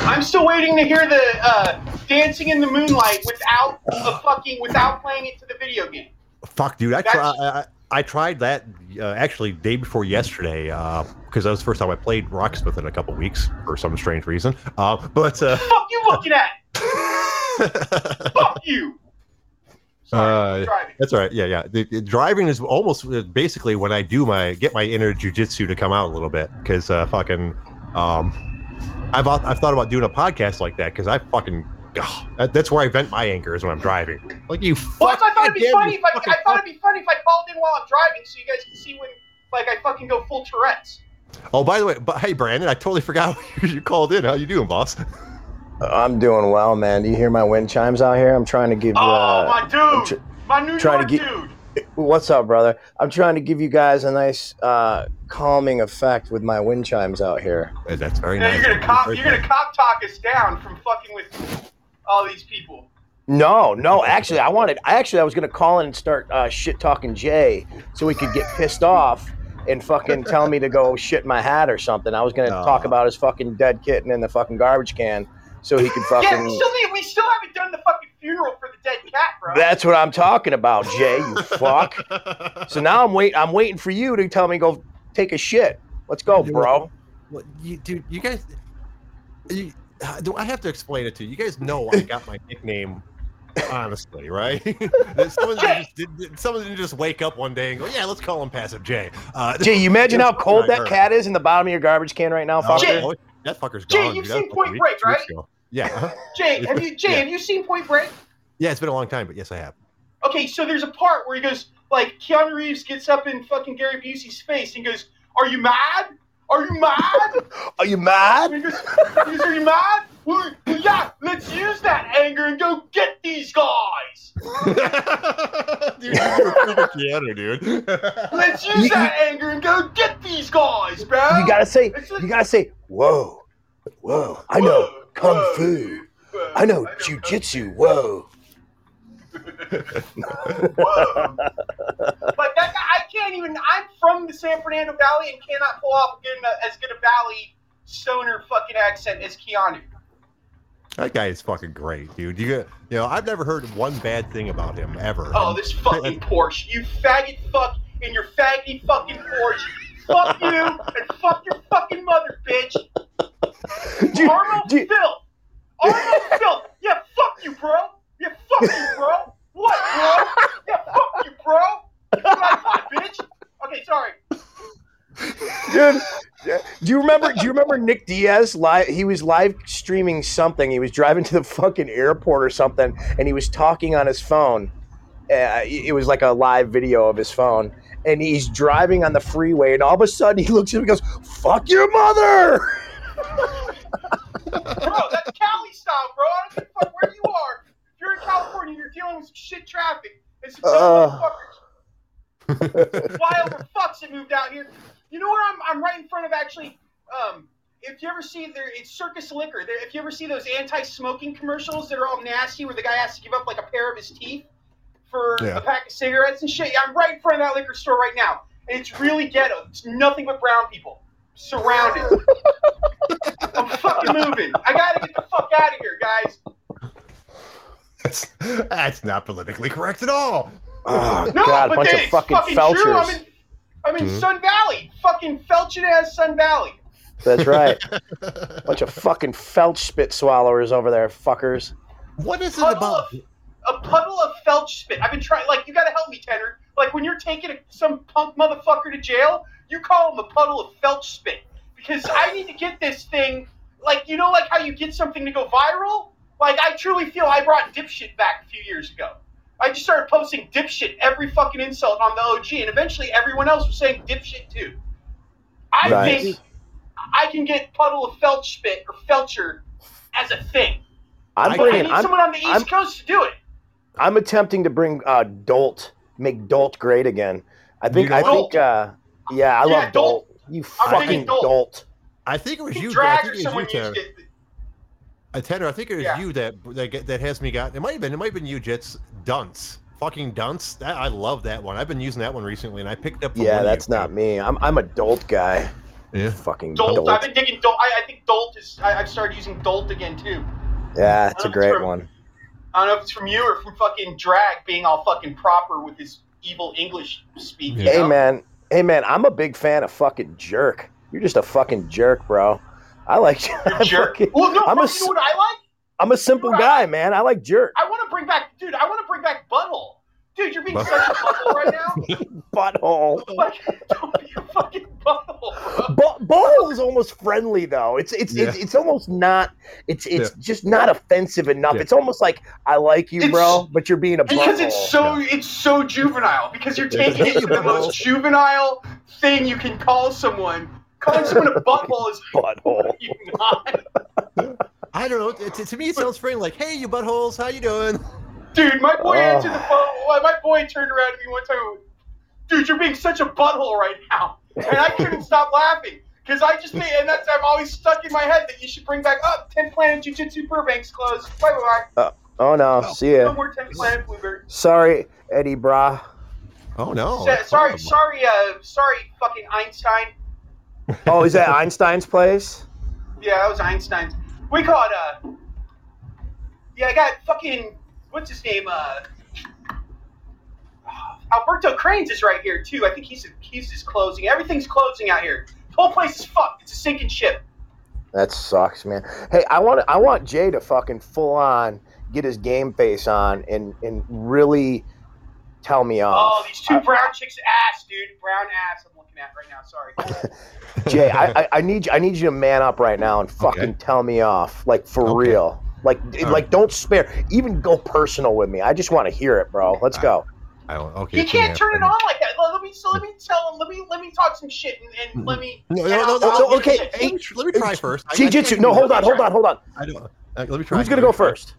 I'm still waiting to hear the uh, dancing in the moonlight without a fucking without playing it to the video game. Fuck, dude. I, try, I, I tried that uh, actually day before yesterday because that was the first time I played Rocksmith in a couple weeks for some strange reason. Uh, but uh, Fuck you looking at? Fuck you. Sorry, Uh. That's all right. Yeah, yeah. The, the driving is almost uh, basically when I do my get my inner jujitsu to come out a little bit because uh, fucking um, I've I've thought about doing a podcast like that because I fucking ugh, that- that's where I vent my anger is when I'm driving. Like you. Well, I fuck- thought it'd be funny if I, I thought it'd be funny if I called in while I'm driving, so you guys can see when like I fucking go full Tourette's. Oh, by the way, but hey, Brandon, I totally forgot you called in. How you doing, boss? I'm doing well, man. Do you hear my wind chimes out here? I'm trying to give you. Oh, Uh, my dude. tr- my New trying York to dude. What's up, brother? I'm trying to give you guys a nice uh, calming effect with my wind chimes out here. Uh, That's very Now nice. you're gonna cop. You're gonna cop talk us down from fucking with all these people. No, no. Actually, I wanted. I actually, I was gonna call in and start uh, shit talking Jay so he could get pissed off and fucking tell me to go shit my hat or something. I was gonna Aw. talk about his fucking dead kitten in the fucking garbage can so he could Yeah, fucking. we still we still haven't done the fucking funeral for the dead cat, bro. That's what I'm talking about, Jay. You fuck. So now I'm wait. I'm waiting for you to tell me go take a shit. Let's go, bro. Well, you, dude, you guys, you, uh, do I have to explain it to you? You guys know I got my nickname, honestly, right? That someone, just did, someone didn't just wake up one day and go, "Yeah, let's call him Passive J." Uh, Jay, you imagine how cold that cat is in the bottom of your garbage can right now, Oh, fucker. oh, that fucker's Jay, gone. you've dude. Seen was Point Break, right? ago. Yeah, uh-huh. Jay, have you Jay, Yeah. have you seen Point Break? yeah, it's been a long time, but yes, I have. Okay, so there's a part where he goes, like, Keanu Reeves gets up in fucking Gary Busey's face and goes, Are you mad? Are you mad? Are you mad? And he goes, he goes, Are you mad? Well, yeah, let's use that anger and go get these guys. dude, Keanu, dude. Let's use You- that anger and go get these guys, bro. You gotta say. You gotta say. Whoa, whoa. I know Whoa, kung whoa, fu. whoa, I know kung jujitsu. Whoa. Whoa. but that guy, I can't even. I'm from the San Fernando Valley and cannot pull off good, as good a Valley stoner fucking accent as Keanu. That guy is fucking great, dude. You got, you know, I've never heard one bad thing about him ever. Oh, And- this fucking Porsche. You faggot fuck in your faggy fucking Porsche. fuck you and fuck your fucking mother, bitch. Do you- Arnold do you- Phil. Arnold Phil. Yeah, fuck you, bro. Yeah, fuck you, bro. What, bro? Yeah, fuck you, bro. What bitch. Okay, sorry. Dude, do you remember? Do you remember Nick Diaz? Live, he was live streaming something. He was driving to the fucking airport or something, and he was talking on his phone. Uh, it was like a live video of his phone, and he's driving on the freeway, and all of a sudden he looks at him and goes, "Fuck your mother!" Bro, that's Cali style, bro. I don't give a fuck where you are. If you're in California, you're dealing with some shit traffic. It's some Uh. motherfuckers. Flyover fucks that moved out here. You know where I'm? I'm right in front of actually. Um, if you ever see there, it's Circus Liquor. There, if you ever see those anti-smoking commercials that are all nasty, where the guy has to give up like a pair of his teeth for Yeah. a pack of cigarettes and shit. Yeah, I'm right in front of that liquor store right now, and it's really ghetto. It's nothing but brown people surrounded. I'm fucking moving. I gotta get the fuck out of here, guys. that's, that's not politically correct at all. Oh No, god, a but bunch then of it's fucking, fucking true. I'm felchers. in, I'm in Mhm. Sun Valley. Fucking felching ass Sun Valley. That's right. bunch of fucking felch spit swallowers over there, fuckers. what is it Puddle about? of, a puddle of felch spit. I've been trying. Like, you gotta help me, 10er. Like, when you're taking a, some punk motherfucker to jail, you call him a puddle of felch spit because I need to get this thing. Like, you know, like how you get something to go viral. Like, I truly feel I brought dipshit back a few years ago. I just started posting dipshit every fucking insult on the OG, and eventually everyone else was saying dipshit too. I think I can get puddle of felch spit or felcher as a thing. I'm I- I need I'm, someone on the East I'm- Coast to do it. I'm attempting to bring uh, Dolt, make Dolt great again. I think. You know I what? think. Uh, yeah, I Yeah, love Dolt. Dolt. You fucking Dolt. Dolt. I think it was He you. I drag think it was you, used Tanner. it. Uh, Tanner, I think it was Yeah. you that, that that has me got. It might have been. It might have been you, Jitz. Dunce. Fucking dunce. That, I love that one. I've been using that one recently, and I picked up. from Yeah, one that's you. not me. I'm I'm a Dolt guy. Yeah. Fucking Dolt. Dolt. I've been digging Dolt. I, I think Dolt is. I, I've started using Dolt again too. Yeah, it's a great from- one. I don't know if it's from you or from fucking Drag being all fucking proper with his evil English speak. Yeah. Hey know? man, hey man, I'm a big fan of fucking jerk. You're just a fucking jerk, bro. I like. You're I a jerk. fucking- Well, no, I'm bro, a you know what I like? I'm a simple You know guy, I- man. I like jerk. I want to bring back, dude. I want to bring back Butthole. Dude, you're being Butt- such a butthole right now. Butthole. Like, don't be a fucking butthole. But butthole is almost friendly though. It's it's it's, Yeah. it's almost not. It's it's just not offensive enough. Yeah. It's almost like I like you, It's- bro, but you're being a Because butthole. it's so it's so juvenile. Because you're taking it to the most juvenile thing you can call someone. Calling someone a butthole is butthole. you not. I don't know. To, to me, it sounds friendly. Like, hey, you buttholes, how you doing? Dude, my boy Oh. answered the phone. well, My boy turned around to me one time. went, Dude, you're being such a butthole right now, and I couldn't stop laughing because I just think, and that's I'm always stuck in my head that you should bring back up. 10th Planet Jiu Jitsu Burbank's closed. Bye bye bye. Oh no, see ya. No ya. more 10th Planet Bluebird. Sorry, Eddie Bra. Oh no. Sa- sorry, sorry, uh, sorry, fucking Einstein. Oh, is that Einstein's place? Yeah, that was Einstein's. We call it uh Yeah, I got fucking what's his name? Uh, Alberto Crane's is right here too. I think he's he's just closing. Everything's closing out here. The whole place is fucked. It's a sinking ship. That sucks, man. Hey, I want I want Jay to fucking full on get his game face on and and really tell me off. Oh, these two brown chicks ass, dude. Brown ass. I'm looking at right now. Sorry. Jay, I, I, I need you I need you to man up right now and fucking Okay. tell me off, like for Okay. real. Like All like don't spare. Even go personal with me. I just want to hear it, bro. Let's go. I don't. Okay. you can't turn it on like that. Let let me so let me tell him. Let me let me talk some shit and, and let me. No, no, no, no, no, okay, you shit. Let me, tr- let me try first. I- I Jiu-jitsu. No, hold on, hold on, hold on. I don't. Uh, let me try. Who's gonna go Let me try. first?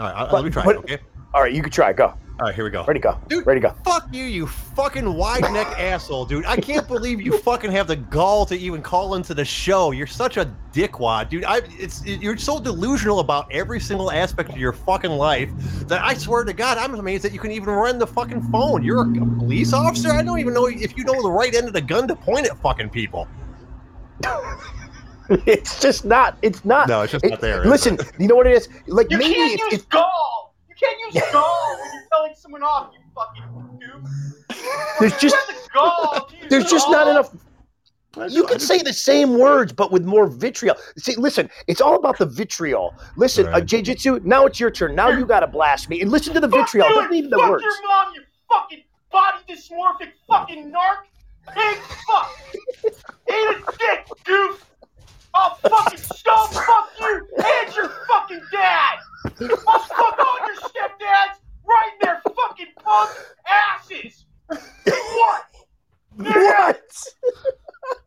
All right, I- But- let me try. but- okay. All right, you can try. Go. All right, here we go. Ready, to go. Dude. Ready, to go. Fuck you, you fucking wide neck asshole, dude. I can't believe you fucking have the gall to even call into the show. You're such a dickwad, dude. I it's you're so delusional about every single aspect of your fucking life that I swear to God, I'm amazed that you can even run the fucking phone. You're a police officer. I don't even know if you know the right end of the gun to point at fucking people. It's just not. It's not. No, it's just It- not there. is Listen, you know what it is? Like You maybe can't it's, use it's gall. You can't use gall when you're telling someone off. You fucking dude. There's just- have the gall. there's just not enough. You can say the same words, but with more vitriol. See, listen, it's all about the vitriol. Listen, uh, Jiu-Jitsu, now it's your turn. Now you got to blast me. And listen to the Fuck vitriol. you Don't and need the fuck words. your mom, you fucking body dysmorphic fucking narc. Pig fuck. Eat a dick, goof. I'll fucking stone fuck you and your fucking dad. I'll fuck all your stepdads right in their fucking punk asses. What? What?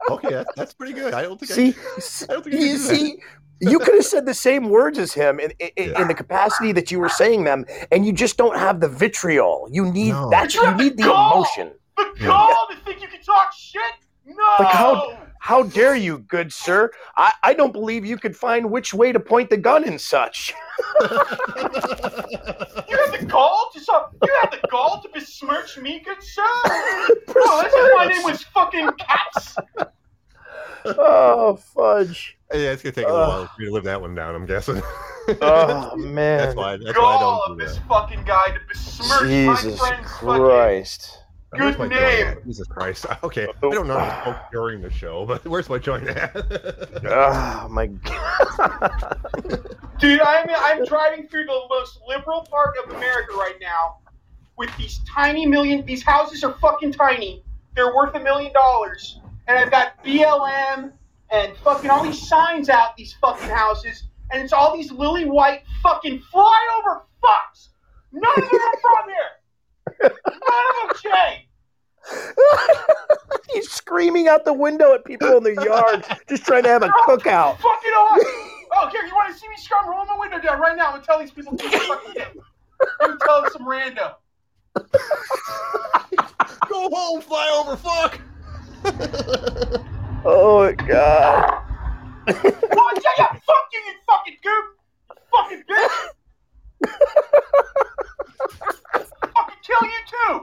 Okay, that's, that's pretty good. I don't think See, I, I don't think I can you do see, you could have said the same words as him in, in, in the capacity that you were saying them, and you just don't have the vitriol. You need No. that's You you need the the gall. emotion. The Yeah. gall to think you can talk shit? No. Like, how- How dare you, good sir? I, I don't believe you could find which way to point the gun and such. You have the gall to so you have the gall to besmirch me, good sir. Oh, that's if my name was fucking Cats. Oh fudge. Yeah, it's gonna take a little while for you to live that one down. I'm guessing. Oh man. that's why. That's why I don't of do this that. fucking guy to besmirch Jesus my friend's fucking. Christ. Where's good my name. at? Jesus Christ. Okay, oh. I don't know how to smoke during the show, but where's my joint at? Oh my god. Dude, I'm I'm driving through the most liberal part of America right now, with these tiny million. These houses are fucking tiny. They're worth a million dollars, and I've got BLM and fucking all these signs out these fucking houses, and it's all these lily white fucking flyover fucks. None of them are from here. None of them, Jay. He's screaming out the window at people in their yard, just trying to have a cookout. Fucking on. Oh, here, you want to see me scrum? Roll my window down right now. I'm gonna tell these people to fucking get. I'm gonna tell them some random. Go home, flyover, fuck. Oh my god. What? Yeah, yeah. Fuck you, you fucking goop. Fucking bitch. fucking kill you too.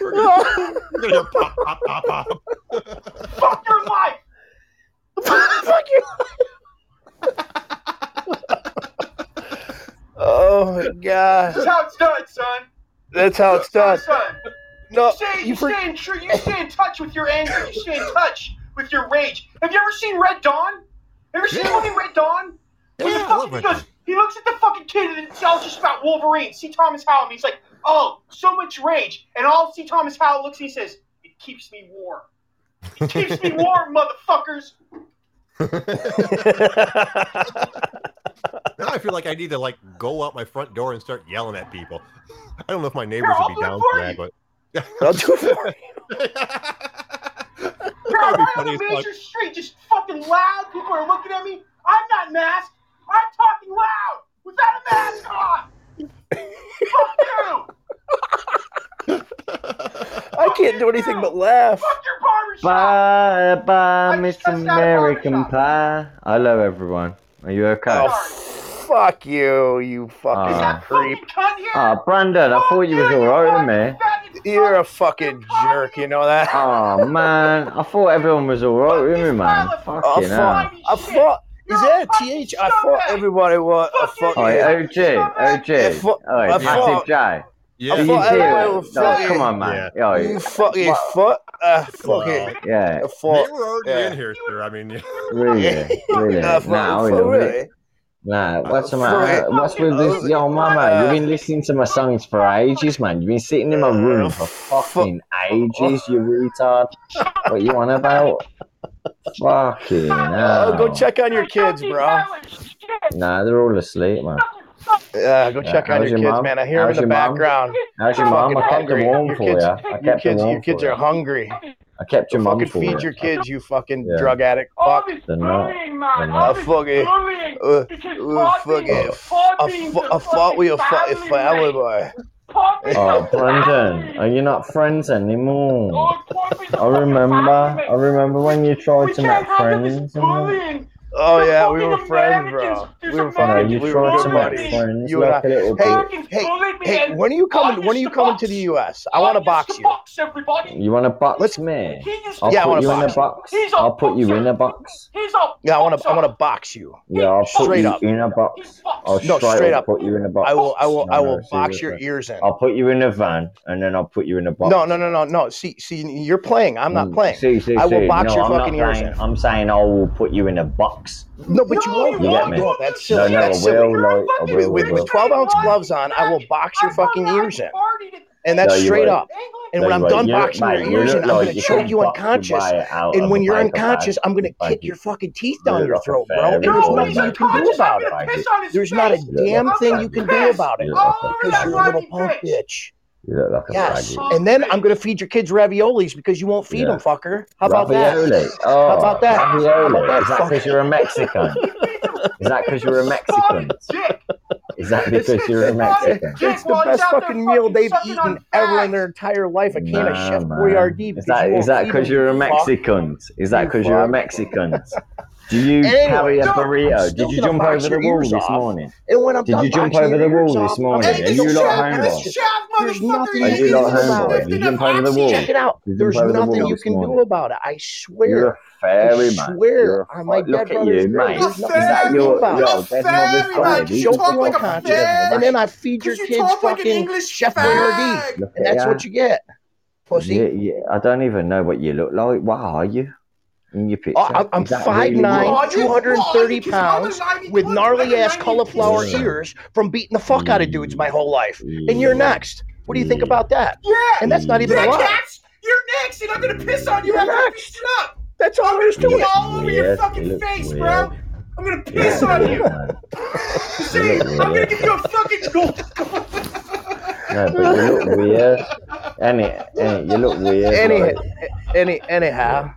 We're gonna, we're gonna pop, pop, pop, pop. Fuck your life. Fuck you. oh my god. That's how it's done, son. That's how it's done. Son. No, You stay, you, you for- stay in true. You stay in touch with your anger. You stay in touch with your rage. Have you ever seen Red Dawn? Ever seen Yeah. the movie Red Dawn? When the Yeah, I fucking- he goes, he looks at the fucking kid and it's all just about Wolverine. C. Thomas Howell, and he's like, "Oh, so much rage." And all C. Thomas Howell looks and he says, "It keeps me warm. It keeps me warm, motherfuckers." Now I feel like I need to like go out my front door and start yelling at people. I don't know if my neighbors I'll would be it down for for that, but I'll do it for you. Bro, That'd be right on funny a as fuck. major street, just fucking loud. People are looking at me. I'm not masked. I'm talking loud without a mask on. Fuck you. I can't do anything but laugh. Fuck your barbershop. Bye bye, I Miss just cussed out a American barbershop. Pie. Hello, everyone. Are you okay? Oh, Sorry. Fuck you, you fucking Is Ah. creep. fucking cunt here? Ah, Brandon, I thought you was alright with me. You're a fucking jerk, you know that? Oh man, I thought everyone was alright with me, man. I Fucking hell. thought, I thought, Is that TH? I thought everybody was a fucking. Oi, OG, OG. I thought- Oi, I Passive thought- J. I You thought everybody was No, fucking- come on, man. You Yo, fucking foot. Uh, fucking. yeah, I They were already yeah. in here, sir. I mean, really, really. Uh, for- Nah, for really. Really. Nah, what's the matter? real. What's with this? Yo, mama, you've been listening to my songs for ages, man. You've been sitting in my room for fucking ages, you retard. What you on about? Fucking uh, hell. Oh, go check on your kids, bro. Nah, they're all asleep, man. Yeah, go check Yeah, on your your kids, mom? man. I hear them in the mom? background. How's your mom? I kept hungry. them warm Your for kids- you. I Your kids, your kids are you. hungry. I kept your mom Fucking for feed you. your kids, you fucking Yeah. drug addict. Fuck. They're not. They're I not. fucking. Uh, uh, fucking. I, fu- I fought with your fucking family boy. Oh, Brendan, are you not friends anymore? I remember. I remember when you tried to make friends. and- Oh yeah, we were friends, bro. We were No, fucking. you we were good buddies. friends You and like I. a little Hey, hey, hey! When are you coming? When are you coming to the U.S.? I want to box you. You want to box Let's- me? I'll Yeah, I wanna you in a box box. He's a I'll put you in a box. He's a Yeah, I want to. I want to box you. Yeah, I'll put Straight you up. in a box. I'll No, straight, straight up, up. put you in a box. I will. I will. No, I no, will box your ears in. I'll put you in a van and then I'll put you in a box. No, no, no, no, no. See, see, you're playing. I'm not Mm, playing. See, see, I will see. box no, your I'm fucking not ears in. I'm saying I will put you in a box. No, but you won't. You get me? No, that's silly. no, I that's silly. will. Like, I With, will. with, with will. 12 ounce gloves on, I will box your fucking ears in, and that's No, straight won't. up. And No, when I'm you done. You look- boxing your ears look in, I'm gonna choke you unconscious. And when you're unconscious, I'm gonna kick your fucking teeth down your throat, bro. And there's nothing you can do about it. There's not a damn thing you can do about it You look like a because you're a little punk bitch. You look like a Yes, and then I'm gonna feed your kids raviolis because you won't feed Yeah. them, fucker. How about that? Ravioli. Oh, How about that? Ravioli. How about that, Is that because you're a Mexican? Is that because you're a Mexican? Is that because you're a Mexican? It's the best fucking meal they've eaten ever in their entire life. A can of Nah, Chef man. Boyardee. Is because that is that because them, you're a. Mexican? Is that because you're a. Mexican? Do you Anyway, carry a no, burrito? Did you jump over the wall this morning? And when I'm Did you jump over the wall this morning? I'm Are you go lot homeboy? There's nothing Are you you can lot do about homeboy? it. You jump over the wall? Check it out. There's jump over the nothing you can do about it. I You're swear. a fairy I swear You're a my Look dead at brother's you, grave. mate. There's Is nothing that you your yo? it. Dead mother's fairy, man. You talk like a unconscious, fag. and then I feed your kids talk like an fucking English Chef. Boyardee, and that's what you get. Pussy. Yeah, yeah. I don't even know what you look like. What are you? In your picture? Oh, I'm- I'm Is that 5'9", really you? Oh, you- 230 oh, because I'm a pounds with gnarly ass cauliflower Yeah. ears from beating the fuck out of dudes my whole life. And you're next. What do you think about that? Yeah. And that's not even yeah, a lie. cats. You're next, and I'm gonna piss on you You're after I next. fix it up. That's all I'm there is gonna it. all over your fucking face, weird. bro. I'm gonna piss look on you. See, I'm gonna give you a fucking gold. No, but you look weird. Any, any, you look weird. Any, like- any, anyhow.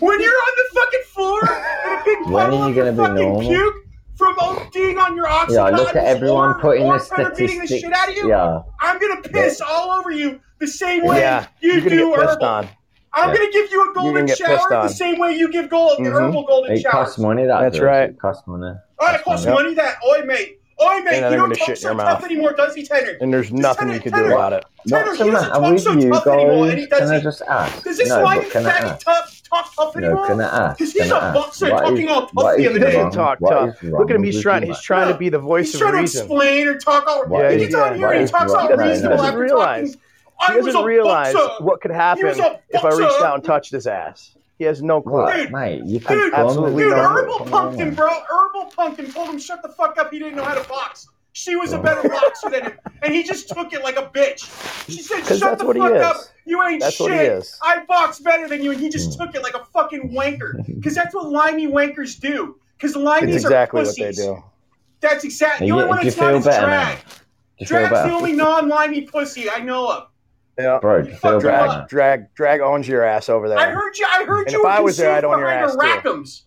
When you're on the fucking floor and a big When puddle are you of gonna be fucking normal? puke from ODing on your oxygen, Yeah, look at everyone putting the beating the statistics. shit out of you. Yeah, I'm gonna piss all over you the same way Yeah, you you're gonna do get pissed herbal. on. I'm Yeah. gonna give you a golden gonna pissed shower on. the same way you give gold Mhm. herbal golden it showers. costs money. That That's does. right. It costs money. Oh, it costs Yep. money. That oi mate, oi mate, And then you don't gonna talk shit in so your tough mouth. anymore, does he, Tanner? And there's nothing you can do about it. Tanner, What's he the doesn't matter talk with so you tough anymore, and he guys? does Can I he? just ask? Does this no, why but you can I fatty ask? tough talk tough No, anymore? can I ask? Because he's Can a I boxer What talking is- all tough the other day. wrong? talk What tough. Look at him. He's trying. He's trying to be the voice He's of trying to explain or talk all. What he is- gets on here and he talks wrong? all No, no, reasonable after realize- talking. I He doesn't a realize boxer. what could happen if I reached out and touched his ass. He has no clue. What, Dude, mate? You can Dude, absolutely Dude. Herbal Come punked him, bro. Herbal punked him. Told him shut the fuck up. He didn't know how to box. She was a better boxer than him, and he just took it like a bitch. She said, 'Cause "Shut the fuck up. You ain't That's shit. what he is. I box better than you." And he just Hmm. took it like a fucking wanker. Because that's what limey wankers do. Because limeys It's exactly are what they do. That's exactly. You- The only one do you that's not is drag. now? Do you feel Drag's the only non-limey pussy I know of. Yeah. Bro, do you Fuck drag. Drag, drag owns your ass over there. I heard you. I heard And you if I was there, I'd conceived own your ass, too. Rackham's.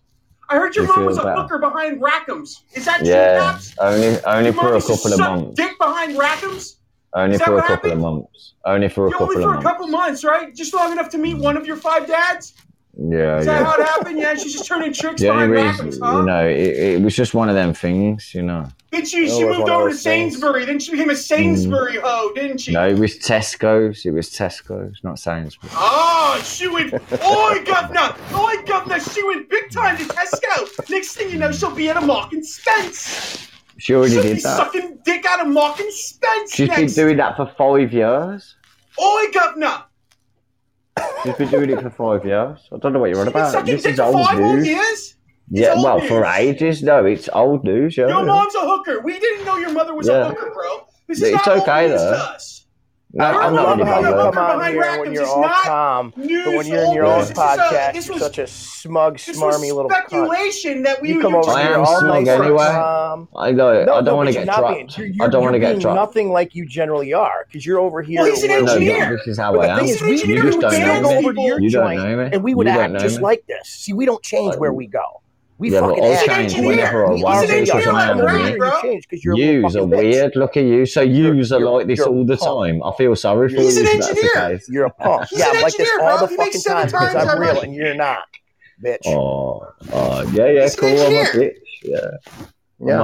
I heard your You mom was a better. hooker behind Rackham's. Is that true, Yeah, Pops? only only Your for a couple of months. Dick behind Rackham's. Only for a couple of months. Only for a Yeah, couple only of for a months. couple months, right? Just long enough to meet one of your five dads. Yeah. Is that how it happened? Yeah, she's just turning tricks yeah, behind reason, huh? You know, it, it, was just one of them things, you know. Then she, she moved over to Sainsbury. Things. Then she became a Sainsbury mm. hoe, didn't she? No, it was Tesco's. It was Tesco's, not Sainsbury. Oh, ah, she went, oi, governor! Oi, governor! She went big time to Tesco. Next thing you know, she'll be at a Mark and Spence. She already she'll did be that. sucking dick out of Mark and Spence She's next. been doing that for five years. Oi, governor! She's been doing it for five years. I don't know what you're on about. This is old news. Years? Yeah, old well, news. for ages. No, it's old news. Yeah, your mom's a hooker. We didn't know your mother was yeah. a hooker, bro. This is it's not okay, old news though. to us. I, I know, know how you come out here when you're all calm, but when you're in your own podcast, a, you're such a smug, smarmy little speculation cunt. that we you come over here all nice anyway. Um, I, know, no, I don't no, want to get dropped. You're, you're, I don't want to get dropped. Nothing like you generally are, because you're over here. Well, he's an engineer. No, this is how but I am. Is, you just don't know me. You don't know me. And we would act just like this. See, we don't change where we go. We yeah, fucking all change whenever I want. It's because you're Yous weird. Look at you. So yous are like this all the time. I feel sorry for you. He's an engineer. You're a punk. Yeah, like this all the fucking time because I'm real and you're not, bitch. Oh, uh, yeah, yeah, cool. I'm a bitch. Yeah. Yeah.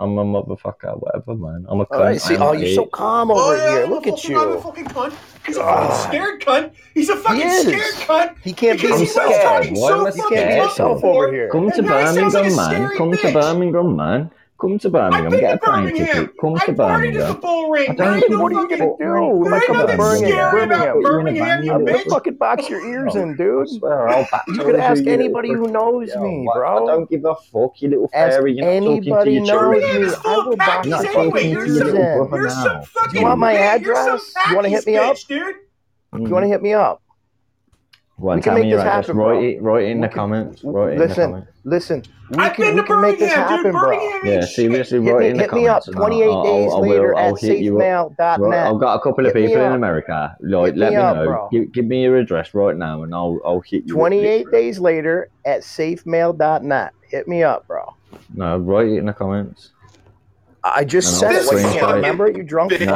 I'm I'm a motherfucker, whatever, man. I'm a cunt. Right, see, oh, you're so calm over oh, yeah, here. Look at you. He's a fucking scared cunt. He's a fucking scared cunt. He can't be he's scared. Why so must he can't himself over here? Come to Birmingham, man. Come bitch. to Birmingham, man. Come to Birmingham, get a plane ticket. Come to Birmingham. I don't know what are you gonna do? Like a burning at Birmingham. Birmingham, you bitch. Fucking box your ears in, dude. Swear, I'll back You could ask anybody who knows me, bro. I don't give a fuck, you little fairy. You're not talking to your children. I will box your ears in. You're some fucking. You want my address? You want to mm-hmm. hit me up, dude? You want to hit me up? What, we can make this right. happen, bro. Write, write in we the can, comments. Write listen, comment. listen. We I've can, been to Birmingham, happen, dude. Birmingham bro. Yeah, seriously, write it in the comments. Hit me up 28 I'll, days I'll, I'll, later at safemail.net. Right. I've got a couple of people in America. Like, hit let me, up, know. Give, give, me your address right now, and I'll I'll hit you. 28 days later at safemail.net. Hit me up, bro. No, write it in the comments. I just no, said it. Like, you can't remember it? You drunk Too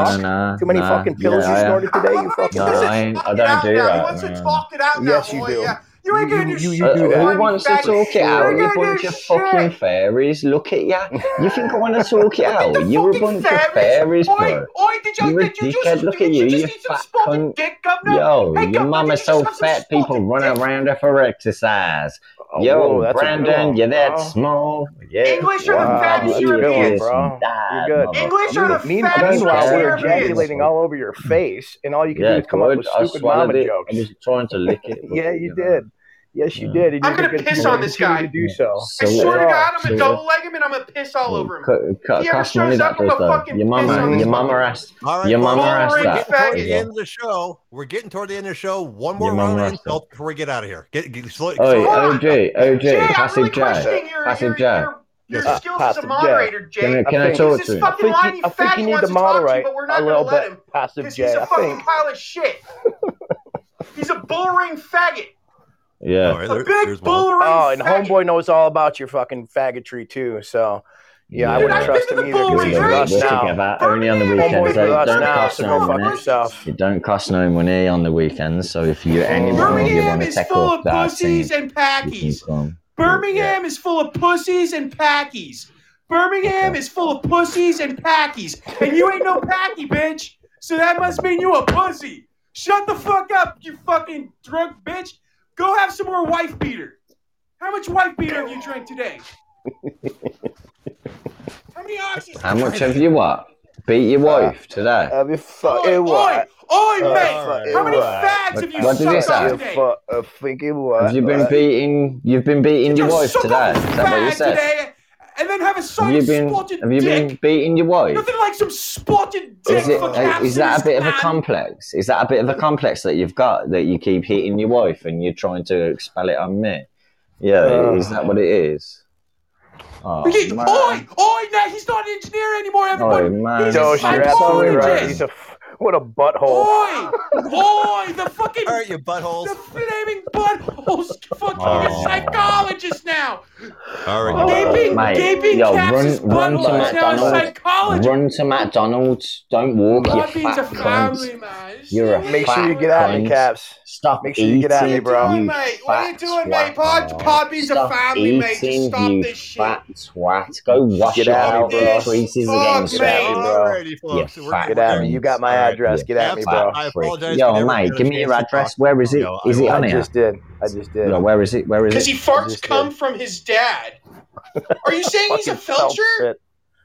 many fucking pills yeah, you snorted today. You fucking. No, I, I, don't do that. Talk it out, yes, you do. Yeah. You ain't getting you, you, you, you, you uh, who wants to talk it out? You bunch of fucking fairies. Look at ya. You think I want to talk it out? You're a bunch fairies. of fairies, bro. Oi, oi, did you, you, did you just, Look at you, you, you fat cunt. Dick, Yo, hey, your mama's so fat, people run around her for exercise. Oh, Yo, whoa, Brandon, you're that bro. small. Yeah. English wow. are the fattest you're Europeans. Good bro. You're good. English are the mean, fattest Meanwhile, we're ejaculating all over your face, and all you can yeah, do is come good. up with stupid mama it. jokes. I'm just trying to lick it. yeah, you did. Yes, you did. And I'm going to piss on this guy. To do so. so I swear to God, I'm going to double leg him and I'm going to piss all over him. Co- uh, co- he ever shows up, I'm going to fucking your mama, piss on your mama asked, all right, Your mama asked that. We're getting toward the end of the show. We're getting toward the end of the show. One more round of insult before we get out of here. Get, get, slow, oh, slow. OJ, OJ, passive really Jay. Passive Jay. Your uh, skills as a moderator, Jay. Can, can I, I talk to you? I think, line, I think you need to moderate to you, but we're not a little bit. Passive Jay. He's a fucking pile of shit. he's a bullring faggot. Yeah, oh, there, big. Oh, and faggot. homeboy knows all about your fucking faggotry too. So. Yeah, I wouldn't I trust him either because he's with now. Only on the weekends. So don't cost no money. You don't cost no money on the weekends. So if you anyone Birmingham you want to is full of pussies and packies. Birmingham is full of pussies and packies. Birmingham is full of pussies and packies, and you ain't no packy, bitch. So that must mean you a pussy. Shut the fuck up, you fucking drunk bitch. Go have some more wife beater. How much wife beater have you drank today? How many oxys? How much have you what? Beat your uh, wife today. Have you fucking what? Oi, mate! Uh, how many fags have you what did you say? today? Fu- uh, fucking what? Have you been beating? You've been beating your wife today. Is that what you said? Today? and then have a son have you been, spotted Have you dick. been beating your wife? Nothing like some spotted dick is, that a bit man. of a complex? Is that a bit of a complex that you've got that you keep hitting your wife and you're trying to expel it on me? Yeah, uh, is that what it is? Oh, oi, oi, now he's not an engineer anymore, everybody. Oh, man. He's, right. he's a what a butthole. Oi! Oi! The fucking All right, you buttholes. the flaming buttholes fucking Oh. a psychologist now. All right. Oh, gaping, mate. gaping Yo, Caps' run- run to butthole is McDonald's. Run to McDonald's. Don't walk, you God means a fat family, cunt. man. You're a so Make sure you fat get at me, cunt. Caps. Stop Make sure you get out of me, bro. you mate? What are you doing, mate? twat. Pod- Podbean's a family, mate. Just stop this shit. fat twat. Go wash Get your at me, elbow bro. creases Fuck, against mate. me. bro. Alrighty, folks. You fat good. Get at me. You got my All right. Address. Get at me, bro. I Freak. apologize. we Yo, never mate, give me your address. talk. Where is it? No, I it will. on I here? just did. I just did. Yo, where is it? Where is it? Because it? he farts come did. from his dad. Are you saying he's a Fucking felcher?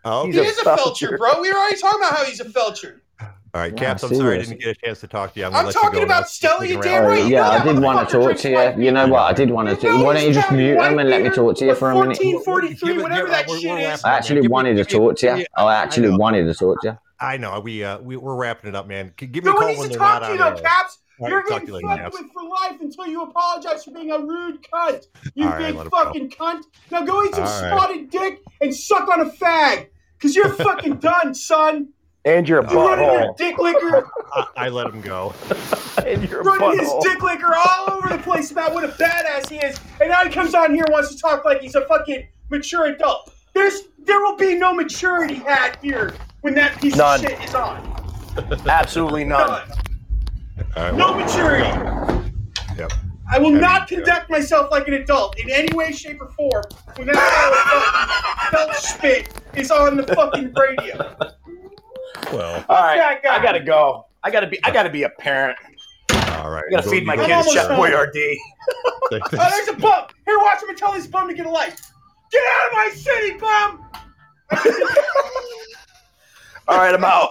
Oh, He's He is a felcher, felcher. bro. We were already talking about how he's a felcher. all right, Yeah, Caps. I'm sorry I didn't get a chance to talk to you. I'm, gonna I'm let you talking go about now. Stella, you damn right. Yeah, I did want to talk to you. white You know what? I did want to You do. know Why don't you just mute him and let me talk to you for a minute? 1443, whatever that shit is. I actually man. Give me- wanted to talk to you. I actually wanted to talk to you. I know. We uh we we're wrapping it up, man. Give me a No one call needs when to they're talk not to on you though, air. Caps. All right, You're talk getting you later, fucked with for life until you apologize for being a rude cunt. You All right, big let him go. fucking cunt. Now go eat some All right. spotted dick and suck on a fag. Cause you're fucking done, son. And you're a You're running your dick liquor, I, I let him go. And you're a running his butthole. dick liquor all over the place about what a badass he is, and now he comes on here and wants to talk like he's a fucking mature adult. There's there will be no maturity had here when that piece None. of shit is on. Absolutely none. None. No well, maturity. Yep. I will I mean, not yeah. conduct myself like an adult in any way, shape, or form when that fucking felt spit is on the fucking radio. Well, All right, that guy. I gotta go. I gotta be. I gotta be a parent. all right. I gotta Go- feed my go I'm kids almost Chef home. Boyardee. Oh, there's a bum. Here, watch him and tell this bum to get a life. Get out of my city, bum! All right, I'm out.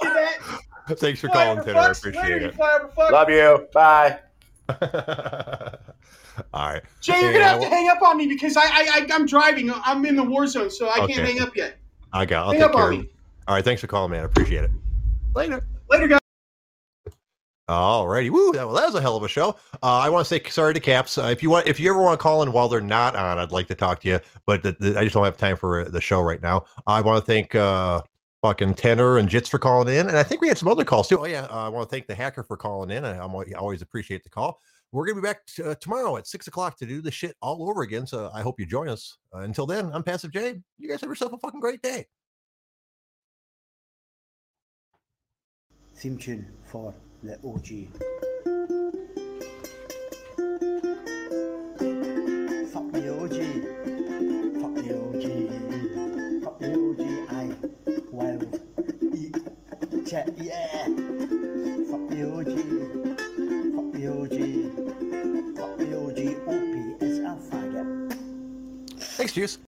Thanks for Fly calling, over Tanner. I fucks. appreciate Later, it. fly over fuck. Love you. Bye. all right. Jay, you're gonna have to hang up on me because I, I, I I'm driving. I'm in the war zone, so I Okay. can't hang up yet. I got. I'll Hang take up care. on of me. All right. Thanks for calling, man. I appreciate it. Later. Later, guys. All righty. Woo. That, well, that was a hell of a show. Uh, I want to say sorry to Caps. Uh, if you want, if you ever want to call in while they're not on, I'd like to talk to you. But the, the, I just don't have time for uh, the show right now. I want to thank uh, fucking Tanner and Jitz for calling in, and I think we had some other calls too. Oh yeah. Uh, I want to thank the hacker for calling in. I, I'm, I always appreciate the call. We're gonna be back t- uh, tomorrow at six o'clock to do the shit all over again. So I hope you join us. Until then, I'm Passive J. You guys have yourself a fucking great day. theme for le OG. Fuck the OG, fuck the OG, fuck the OG, I wild eat check yeah. Fuck the OG, fuck the OG, fuck the OG, OP is a faggot. Excuse.